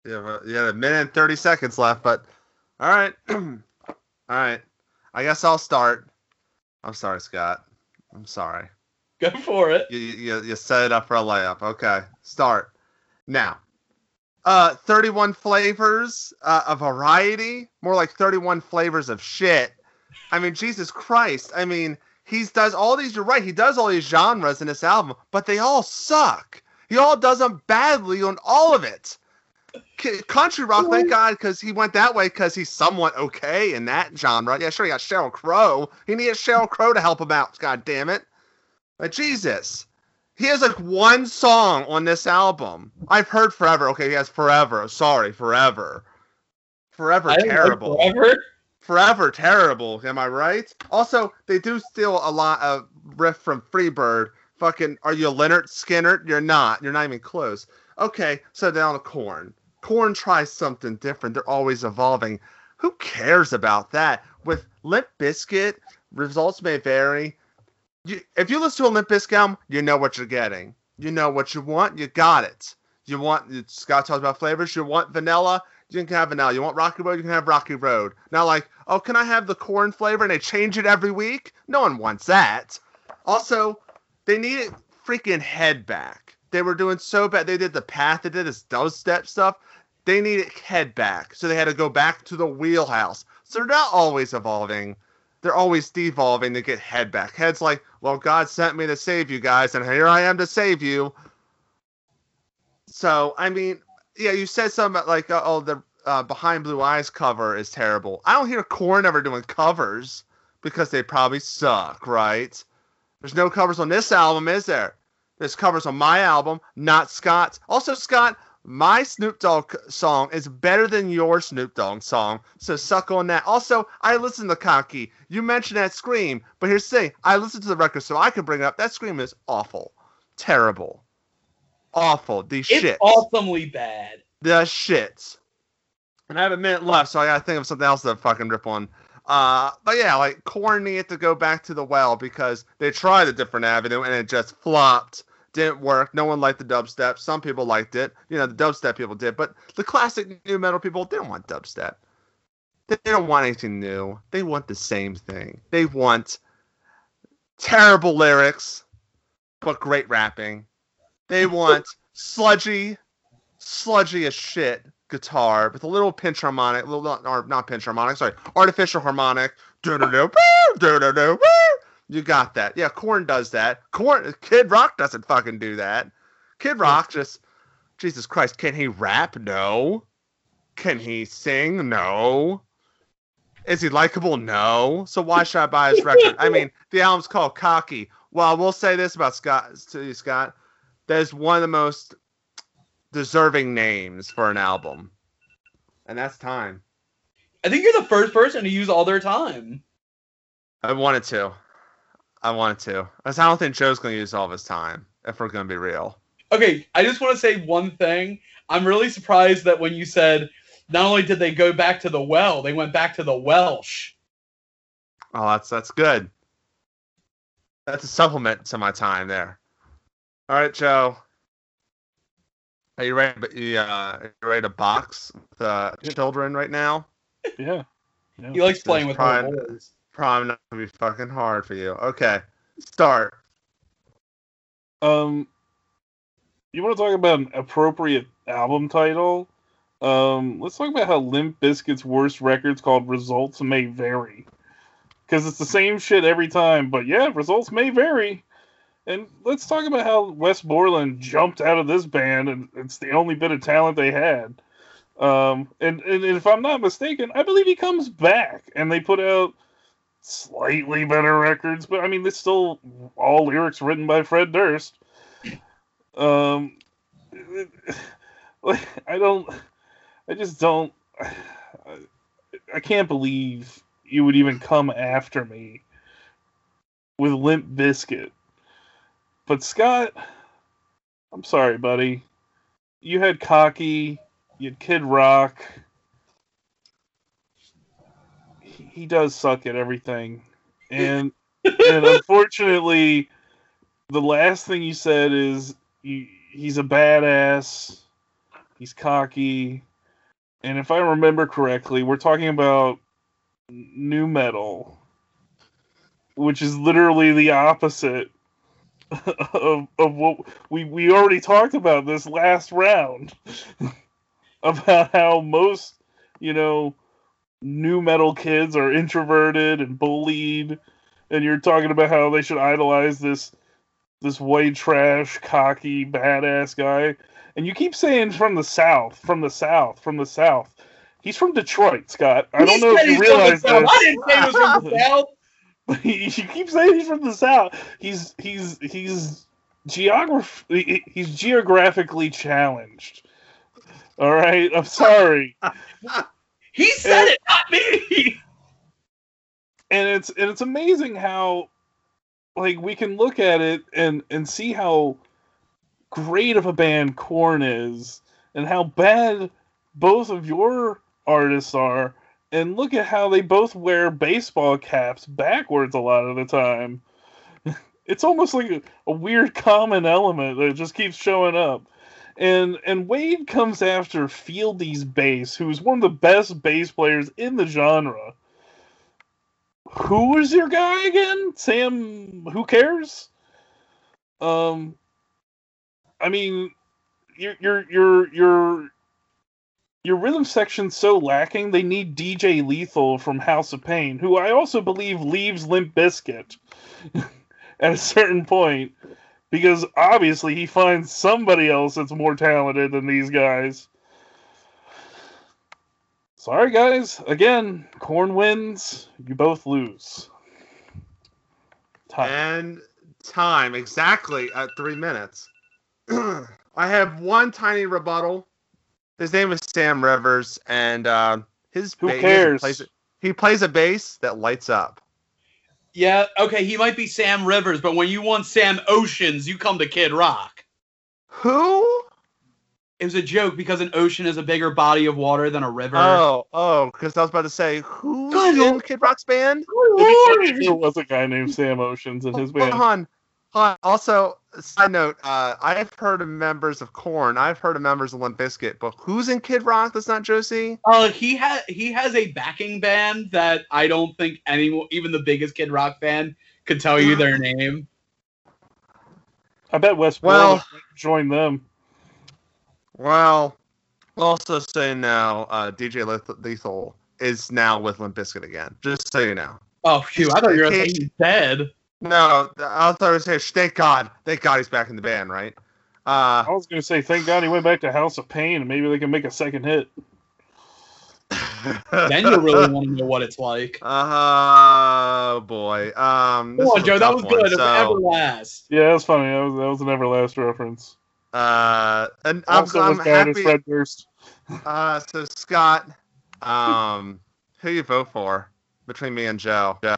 You have, a, you have a minute and 30 seconds left, but all right. (clears throat) all right. I guess I'll start. I'm sorry, Scott. I'm sorry. Go for it. You, you, you set it up for a layup. Okay. Start. Now, uh, 31 flavors, uh, a variety, more like 31 flavors of shit. I mean, Jesus Christ. I mean, he does all these, you're right, he does all these genres in this album, but they all suck. He all does them badly on all of it. K- Country rock, thank God, because he went that way because he's somewhat okay in that genre. Yeah, sure, he got Sheryl Crow. He needed Sheryl Crow to help him out. God damn it! Like Jesus, he has like one song on this album. I've heard forever. Okay, he has forever. Sorry, forever. Forever like terrible. Forever. Forever terrible. Am I right? Also, they do steal a lot of riff from Freebird. Fucking, are you Lynyrd Skynyrd? You're not. You're not even close. Okay, so down to Korn. Korn tries something different. They're always evolving. Who cares about that? With Limp Bizkit, results may vary. You, if you listen to a Limp Bizkit album, you know what you're getting. You know what you want. You got it. You want Scott talks about flavors. You want vanilla. You can have vanilla. You want Rocky Road. You can have Rocky Road. Now, like, oh, can I have the Korn flavor? And they change it every week. No one wants that. Also, they needed freaking head back. They were doing so bad. They did the path. They did this dubstep stuff. They needed head back, so they had to go back to the wheelhouse. So they're not always evolving. They're always devolving to get head back. Head's like, well, God sent me to save you guys, and here I am to save you. So, I mean, yeah, you said something about like, uh, oh, the uh, Behind Blue Eyes cover is terrible. I don't hear Korn ever doing covers because they probably suck, right? There's no covers on this album, is there? There's covers on my album, not Scott's. Also, Scott, my Snoop Dogg song is better than your Snoop Dogg song, so suck on that. Also, I listen to Cocky. You mentioned that Scream, but here's the thing: I listened to the record, so I can bring it up. That Scream is awful, terrible, awful. The It's shit, awesomely bad. the shits. And I have a minute left, so I gotta think of something else to fucking rip on. Uh, but yeah, like Korn needed to go back to the well because they tried a different avenue and it just flopped. Didn't work. No one liked the dubstep. Some people liked it. You know, the dubstep people did, but the classic nu metal people didn't want dubstep. They don't want anything new. They want the same thing. They want terrible lyrics, but great rapping. They (laughs) want sludgy, sludgy as shit guitar with a little pinch harmonic, little not, or not pinch harmonic, sorry, artificial harmonic. (laughs) You got that. Yeah, Korn does that. Korn, Kid Rock doesn't fucking do that. Kid Rock just, Jesus Christ, can he rap? No. Can he sing? No. Is he likable? No. So why should I buy his record? I mean, (laughs) the album's called Cocky. Well, we'll say this about Scott to you, Scott. That is one of the most deserving names for an album. And that's time. I think you're the first person to use all their time. I wanted to. I wanted to. I don't think Joe's going to use all of his time, if we're going to be real. Okay, I just want to say one thing. I'm really surprised that when you said not only did they go back to the well, they went back to the Welsh. Oh, that's that's good. That's a supplement to my time there. All right, Joe. Are you ready? To, uh, are you ready to box with uh, children right now? Yeah. yeah. He likes playing with prime- boys. Probably not gonna be fucking hard for you. Okay, start. Um, you want to talk about an appropriate album title? Um, let's talk about how Limp Bizkit's worst record's called "Results May Vary," because it's the same shit every time. But yeah, results may vary. And let's talk about how Wes Borland jumped out of this band, and it's the only bit of talent they had. Um, and, and if I'm not mistaken, I believe he comes back, and they put out slightly better records, but I mean, it's still all lyrics written by Fred Durst. Um, like, (laughs) I don't, I just don't, I can't believe you would even come after me with Limp Bizkit. But Scott, I'm sorry, buddy. You had Cocky, you had Kid Rock. He, he does suck at everything. And (laughs) and unfortunately, the last thing you said is he, he's a badass. He's cocky. And if I remember correctly, we're talking about nu metal, which is literally the opposite (laughs) of, of what we, we already talked about this last round. (laughs) About how most, you know, nu metal kids are introverted and bullied. And you're talking about how they should idolize this this white trash cocky badass guy. And you keep saying from the south from the south from the south. He's from detroit scott. I don't know if you realize this. I didn't say he was from the (laughs) South. (laughs) you keep saying he's from the south. He's he's he's geograph he's geographically challenged. All right? I'm sorry. (laughs) He said it, not me. and it's and it's amazing how like we can look at it and and see how great of a band Korn is and how bad both of your artists are and look at how they both wear baseball caps backwards a lot of the time (laughs) it's almost like a, weird common element that just keeps showing up and and Wade comes after Fieldy's bass who's one of the best bass players in the genre who was your guy again? Sam who cares? Um I mean you're you're you're your your your rhythm section's so lacking they need DJ Lethal from House of Pain, who I also believe leaves Limp Bizkit (laughs) at a certain point. Because obviously he finds somebody else that's more talented than these guys. Sorry, guys. Again, Korn wins. You both lose. Time. And time exactly at three minutes. (clears throat) I have one tiny rebuttal. His name is Sam Rivers, and uh, his Who ba- he plays, he plays a bass that lights up. Yeah, okay, he might be Sam Rivers, but when you want Sam Oceans, you come to Kid Rock. Who? It was a joke because an ocean is a bigger body of water than a river. Oh, oh, because I was about to say who's God, in no. Kid Rock's band? There was a guy named Sam Oceans in his band. Hold on. Also, side note, uh, I've heard of members of Korn. I've heard of members of Limp Bizkit, but who's in Kid Rock that's not Joe C.? Uh, he has he has a backing band that I don't think anyone, even the biggest Kid Rock fan, could tell you their name. I bet West Well- well, join them. Well, also say now, uh, DJ Lethal is now with Limp Bizkit again. Just so you know. Oh, phew! I thought you were gonna say he's dead. No, I thought I was saying, thank God, thank God he's back in the band, right? Uh, I was gonna say, thank God he went back to House of Pain, and maybe they can make a second hit. (laughs) Then you really want to know what it's like. (laughs) Oh boy. Um, Come on, Joe. That was one. good. It So, was Everlast. Yeah, that's funny. That was that was an Everlast reference. uh, and I'm, Also, I'm was happy. Fred Durst. (laughs) Uh, so Scott, um, who you vote for between me and Joe? Joe.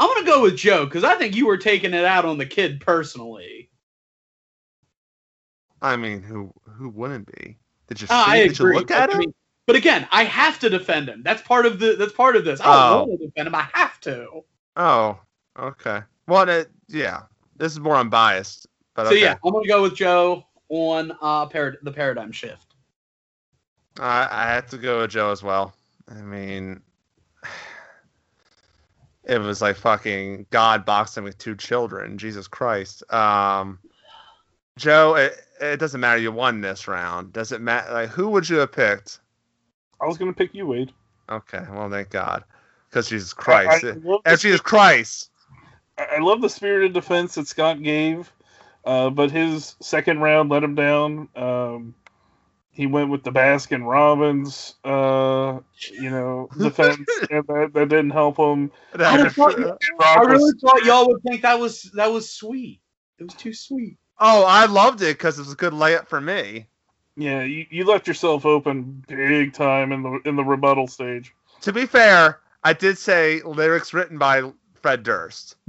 I'm gonna go with Joe because I think you were taking it out on the kid personally. I mean, who who wouldn't be? Did you see? Uh, Did you look at I him? mean, but again, I have to defend him. That's part of the. That's part of this. I Oh. don't want to defend him. I have to. Oh, okay. Well, it, yeah, this is more unbiased, but So okay. yeah, I'm gonna go with Joe on uh parad- the paradigm shift. I, I had to go with Joe as well. I mean, it was like fucking God boxing with two children. Jesus Christ. Um, Joe, it, it doesn't matter. You won this round. Does it matter? Like, who would you have picked? I was gonna pick you, Wade. Okay, well, thank God, because Jesus Christ. I, love and the, Jesus Christ. I I love the spirited defense that Scott gave, uh, but his second round let him down. Um, he went with the Baskin Robbins, uh, you know, (laughs) defense, and that, that didn't help him. I thought I really thought y'all would think that was that was sweet. It was too sweet. oh, I loved it because it was a good layup for me. yeah, you, you left yourself open big time in the in the rebuttal stage. To be fair, I did say lyrics written by Fred Durst. (laughs)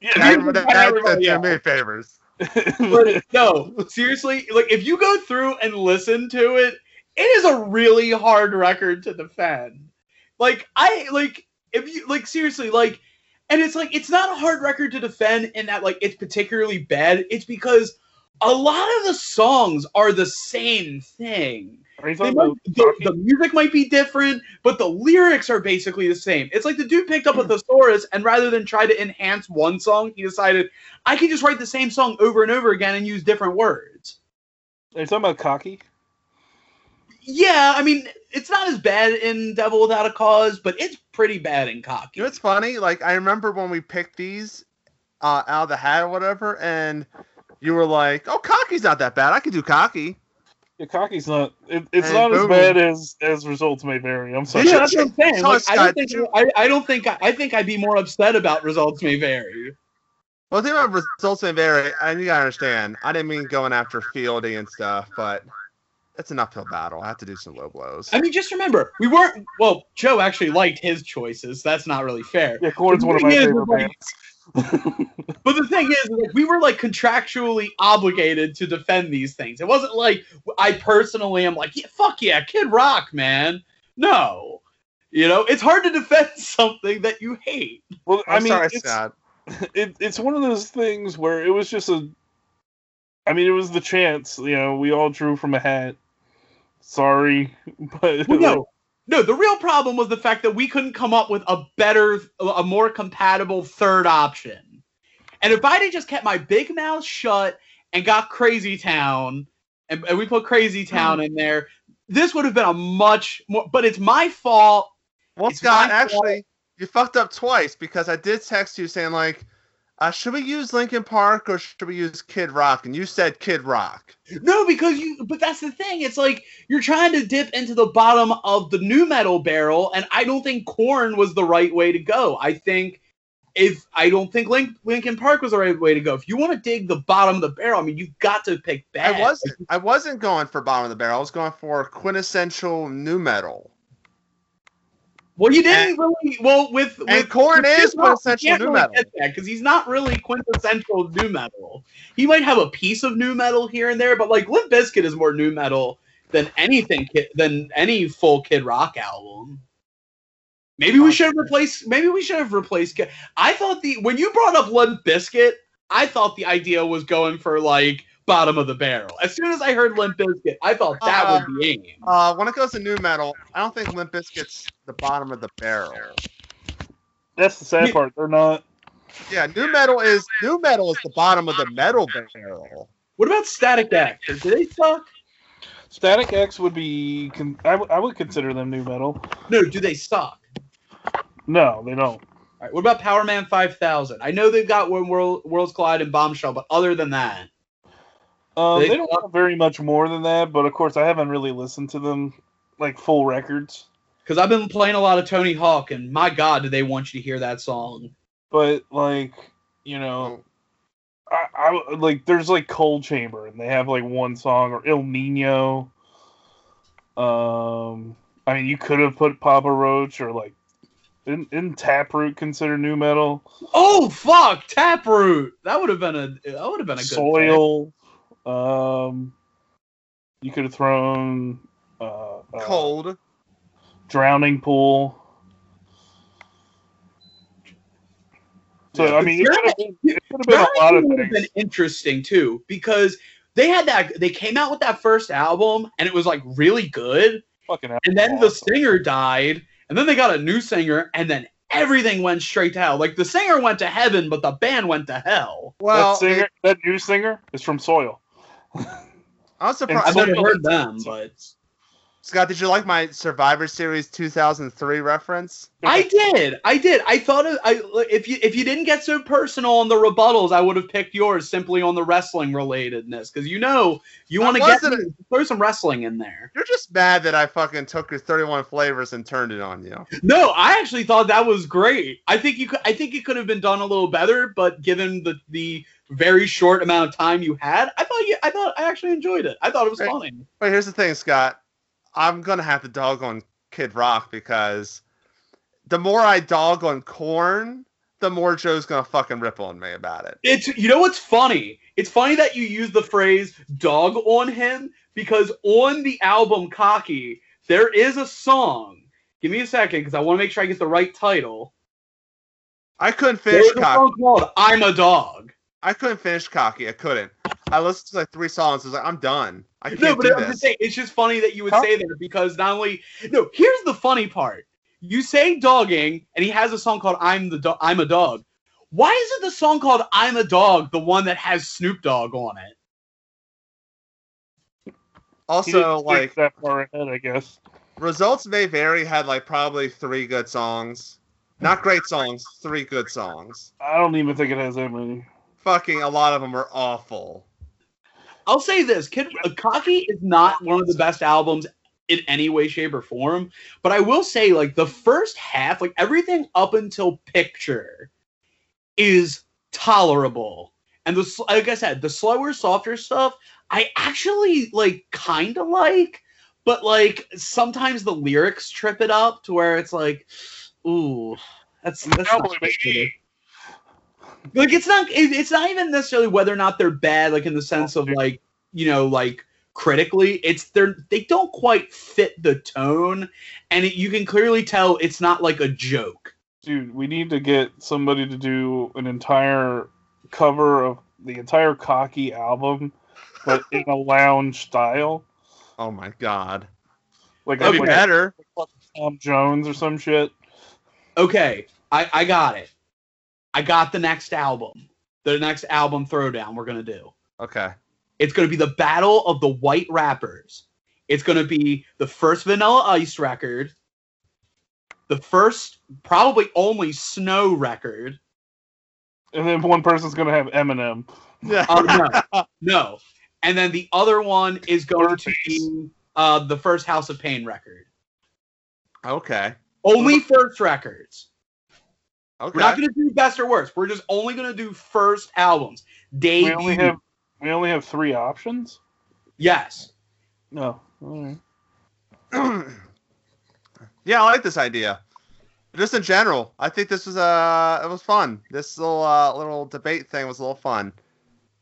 Yeah, That, you- that, that, everybody did me favors. (laughs) But no, seriously, like if you go through and listen to it, it is a really hard record to defend. Like I like if you like seriously like and it's like it's not a hard record to defend in that like it's particularly bad. It's because a lot of the songs are the same thing. Are you They might, the, the music might be different, but the lyrics are basically the same. It's like the dude picked up a thesaurus, and rather than try to enhance one song, he decided I can just write the same song over and over again and use different words. Are you talking about cocky? Yeah, I mean, it's not as bad in Devil Without a Cause, but it's pretty bad in Cocky. You know what's funny? Like I remember when we picked these uh, out of the hat or whatever, and you were like, "Oh, cocky's not that bad. I could do cocky." Yeah, cocky's not. It, it's And not as bad as as results may vary. I'm sorry. Yeah, that's what I'm saying. Like, I don't think I, I don't think I, I think I'd be more upset about results may vary. Well, the thing about results may vary, and you gotta understand. I didn't mean going after Fieldy and stuff, but it's an uphill battle. I have to do some low blows. I mean, just remember, we weren't. Well, Joe actually liked his choices. That's not really fair. Yeah, Korn's one of my The favorite bands. But the thing is, like, we were like contractually obligated to defend these things. It wasn't like I personally am like, yeah, fuck yeah, Kid Rock, man. No, you know, it's hard to defend (laughs) something that you hate. Well, I I'm mean, sorry, it's, Scott. it, it's one of those things where it was just a. I mean, it was the chance. You know, we all drew from a hat. Sorry, (laughs) but Well, no, no. The real problem was the fact that we couldn't come up with a better, a more compatible third option. And if I'd have just kept my big mouth shut and got Crazy Town, and, and we put Crazy Town hmm. in there, this would have been a much more. But it's my fault. Well, It's Scott, actually, you fucked up twice because I did text you saying like, uh, "Should we use Linkin Park or should we use Kid Rock?" And you said Kid Rock. No, because you. But that's the thing. It's like you're trying to dip into the bottom of the nu metal barrel, and I don't think Korn was the right way to go. I think if I don't think Link, Linkin Park was the right way to go. If you want to dig the bottom of the barrel, I mean, you've got to pick bad. I wasn't. I wasn't going for bottom of the barrel. I was going for quintessential nu metal. Well, you didn't really. Well, with And with Korn is quintessential you can't nu really metal. because he's not really quintessential nu metal. He might have a piece of nu metal here and there, but like Limp Bizkit is more nu metal than anything than any full Kid Rock album. Maybe we should have replaced. Maybe we should have replaced. I thought the when you brought up Limp Bizkit, I thought the idea was going for like bottom of the barrel. As soon as I heard Limp Bizkit, I thought that Uh, was the aim. Uh, when it goes to nu metal, I don't think Limp Bizkit's the bottom of the barrel. That's the sad Yeah. part. They're not. Yeah, nu metal is nu metal is the bottom of the metal barrel. What about Static X? Do they suck? Static X would be. Con- I, w- I would consider them nu metal. No, do they suck? No, they don't. All right, what about Powerman 5000? I know they've got When World, Worlds Collide and Bombshell, but other than that, Um, They they, don't have very much more than that, but of course I haven't really listened to them like full records. because I've been playing a lot of Tony Hawk, and my God, do they want you to hear that song? But like, you know, I, I like there's like Coal Chamber, and they have like one song or El Nino. Um, I mean, you could have put Papa Roach or like, isn't, isn't Taproot considered nu metal? Oh fuck, Taproot! That would have been a that would have been a good pick. Soil. Um, you could have thrown uh, uh, Cold. Drowning Pool. So Yeah. I mean, it could have been, it could have been Drowning a lot of Pool would have been things. interesting too because they had that they came out with that first album and it was like really good, Fucking and then the singer died, and then they got a new singer, and then everything went straight to hell. Like the singer went to heaven, but the band went to hell. Well, that singer, it- that new singer is from Soil. I was surprised. I've never heard them, but Scott, did you like my Survivor Series 2003 reference? I did. I did. I thought of, I if you if you didn't get so personal on the rebuttals, I would have picked yours simply on the wrestling relatedness because you know you want to get throw some wrestling in there. You're just mad that I fucking took your 31 flavors and turned it on you. No, I actually thought that was great. I think you could. I think it could have been done a little better, but given the the very short amount of time you had, I thought you. I thought I actually enjoyed it. I thought it was Right. funny. But here's the thing, Scott. I'm gonna have to dog on Kid Rock because the more I dog on Korn, the more Joe's gonna fucking rip on me about it. It's you know what's funny? It's funny that you use the phrase dog on him because on the album Cocky, there is a song. Give me a second because I want to make sure I get the right title. I couldn't There's finish a cocky. song called I'm a Dog. I couldn't finish cocky. I couldn't. I listened to like three songs. I was like, I'm done. I can't No, but do I'm this. just saying, it's just funny that you would Huh? say that because not only no, here's the funny part. You say dogging, and he has a song called "I'm the Do- I'm a Dog." Why isn't the song called "I'm a Dog" the one that has Snoop Dogg on it? Also, like that far ahead, I guess. results may vary. Had like probably three good songs. Not great songs. Three good songs. I don't even think it has that many. Fucking a lot of them are awful. I'll say this: Kid uh, Cocky is not one of the best albums in any way, shape, or form. But I will say, like the first half, like everything up until Picture, is tolerable. And the like I said, the slower, softer stuff, I actually like kind of like. But like sometimes the lyrics trip it up to where it's like, ooh, that's that's No, not good for baby. me. Like it's not it- it's not even necessarily whether or not they're bad like in the sense of like you know like critically it's they're they don't quite fit the tone and it, you can clearly tell it's not like a joke Dude, we need to get somebody to do an entire cover of the entire Cocky album, but in a (laughs) lounge style. Oh my god. Like, That'd be like better. Tom Jones or some shit. okay i i got it i got the next album the next album throwdown we're gonna do Okay. it's gonna be the battle of the white rappers it's gonna be the first vanilla ice record the first probably only snow record And then one person's gonna have Eminem. Yeah. Oh no, (laughs) no. And then the other one is going to be uh, the first House of Pain record. okay. Only first records. Okay. We're not going to do best or worst. We're just only going to do first albums. We only have we only have three options. yes. No. All right. (clears throat) yeah, I like this idea. Just in general, I think this was uh it was fun. This little uh, little debate thing was a little fun.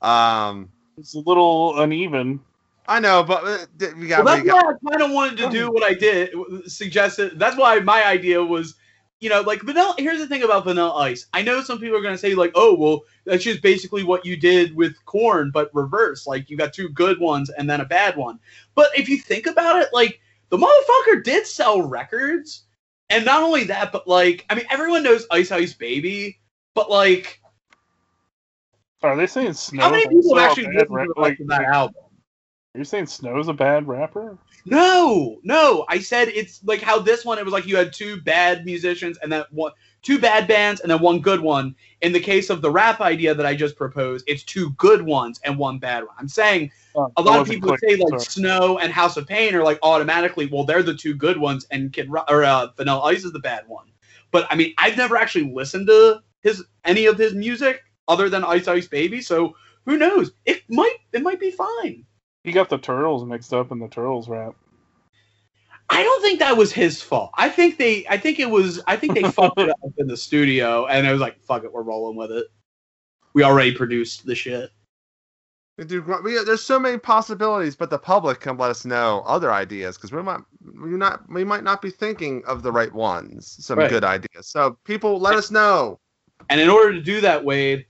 Um, It's a little uneven. I know, but uh, we got. Well, we got why I kind of wanted to do (clears throat) what I did. Suggested. That's why my idea was, you know, like vanilla. Here's the thing about Vanilla Ice. I know some people are gonna say like, oh, well, that's just basically what you did with Korn, but reverse. Like you got two good ones and then a bad one. But if you think about it, like the motherfucker did sell records, and not only that, but like, I mean, everyone knows Ice Ice Baby, but like, Are they saying Snow? how many people actually listened to the that album? Are you saying Snow's a bad rapper? No, no. I said it's like how this one. It was like you had two bad musicians and then one, two bad bands and then one good one. In the case of the rap idea that I just proposed, it's two good ones and one bad one. I'm saying Oh, a lot of people would say like Sorry. Snow and House of Pain are like automatically. Well, they're the two good ones, and Kid Ro- or uh, Vanilla Ice is the bad one. But I mean, I've never actually listened to his any of his music other than Ice Ice Baby. So who knows? It might it might be fine. He got the turtles mixed up in the turtles rap. I don't think that was his fault. I think they I think it was I think they (laughs) fucked it up in the studio and it was like, fuck it, we're rolling with it. We already produced the shit. we do. gr- We, there's so many possibilities, but the public can let us know other ideas because we might we not we might not be thinking of the right ones. Some Right. good ideas. So people, let us know. And in order to do that, Wade,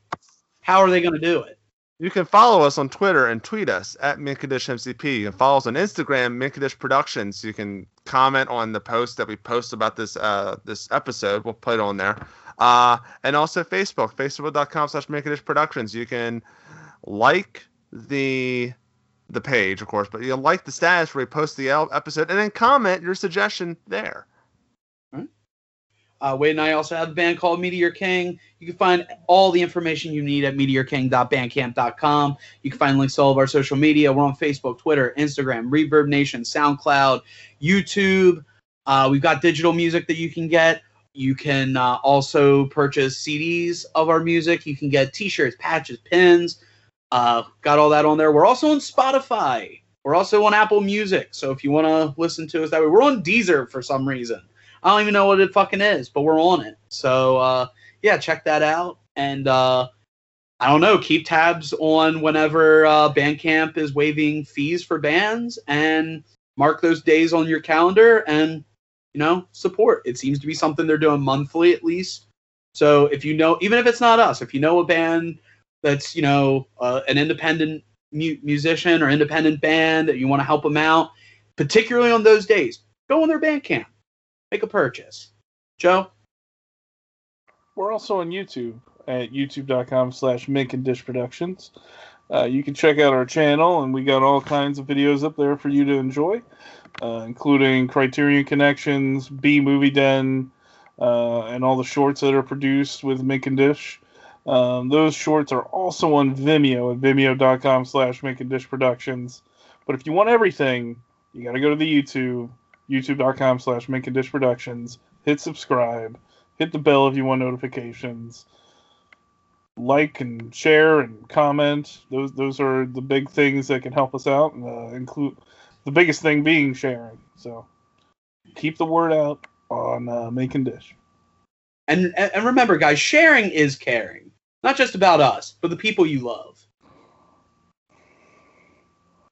how are they gonna do it? You can follow us on Twitter and tweet us at MintCondishMCP. You can follow us on Instagram, Mint Condish Productions. You can comment on the post that we post about this uh, this episode. We'll put it on there. Uh, and also Facebook, facebook.com slash Mint Condish Productions. You can like the the page, of course, but you like the status where we post the episode and then comment your suggestion there. Uh, Wade and I also have a band called Meteor King. You can find all the information you need at meteorking.bandcamp.com. You can find links to all of our social media. We're on Facebook, Twitter, Instagram, Reverb Nation, SoundCloud, YouTube. Uh, we've got digital music that you can get. You can uh, also purchase CDs of our music. You can get T-shirts, patches, pins. Uh, got all that on there. We're also on Spotify. We're also on Apple Music. So if you want to listen to us that way, we're on Deezer for some reason. I don't even know what it fucking is, but we're on it. So uh, yeah, check that out. And uh, I don't know, keep tabs on whenever uh, Bandcamp is waiving fees for bands, and mark those days on your calendar, and you know support. It seems to be something they're doing monthly at least. So if you know, even if it's not us, if you know a band that's you know uh, an independent mu- musician or independent band that you want to help them out, particularly on those days, go on their Bandcamp make a purchase. Joe? We're also on YouTube at youtube.com slash Mint Condish Productions. Uh, you can check out our channel, and we got all kinds of videos up there for you to enjoy, uh, including Criterion Connections, B Movie Den, uh, and all the shorts that are produced with Mint Condish. Um, those shorts are also on Vimeo at vimeo.com slash Mint Condish Productions. But if you want everything, you got to go to the YouTube, youtube.com slash Mint Condish Productions, hit subscribe, hit the bell if you want notifications like and share and comment those those are the big things that can help us out and uh, include the biggest thing being sharing so keep the word out on uh, Mint Condish And, and and remember, guys, sharing is caring. Not just about us, but the people you love.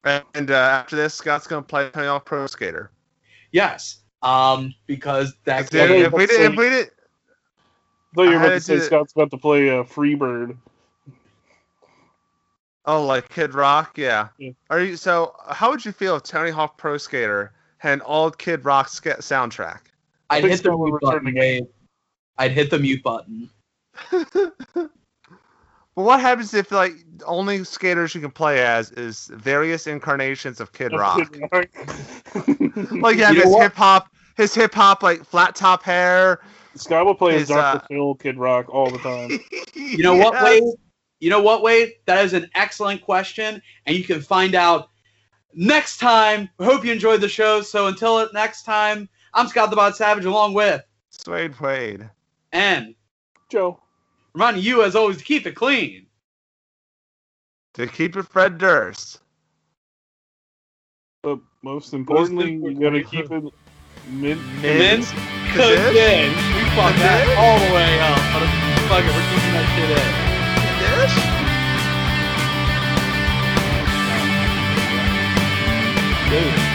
And uh, after this, Scott's going to play Tony Hawk Pro Skater. Yes. Um, because that's Dude, Okay, if we did, if we did, though you were about to say to- scott's about to play uh, freebird oh, like Kid Rock, yeah. Yeah. Are you so? How would you feel if Tony Hawk Pro Skater had an old Kid Rock ska- soundtrack? I'd think hit the mute button. I'd hit the mute button. (laughs) But what happens if like only skaters you can play as is various incarnations of Kid Rock? Kid Rock. (laughs) Like you have You know his hip hop, his hip hop like flat top hair. scott will play as Is, dr uh, phil kid rock all the time (laughs) You know what, Yes. Wade? You know what, Wade? That is an excellent question, and you can find out next time. I hope you enjoyed the show. So until next time, I'm Scott the Bot Savage, along with Suede Wade. and Joe. Reminding you, as always, to keep it clean. To keep it Fred Durst. But most importantly, you gotta keep it mid. Mint Cause Kadish? then we fucked that Kadish? all the way up. But fuck it, we're keeping that shit in. Dish? Dude,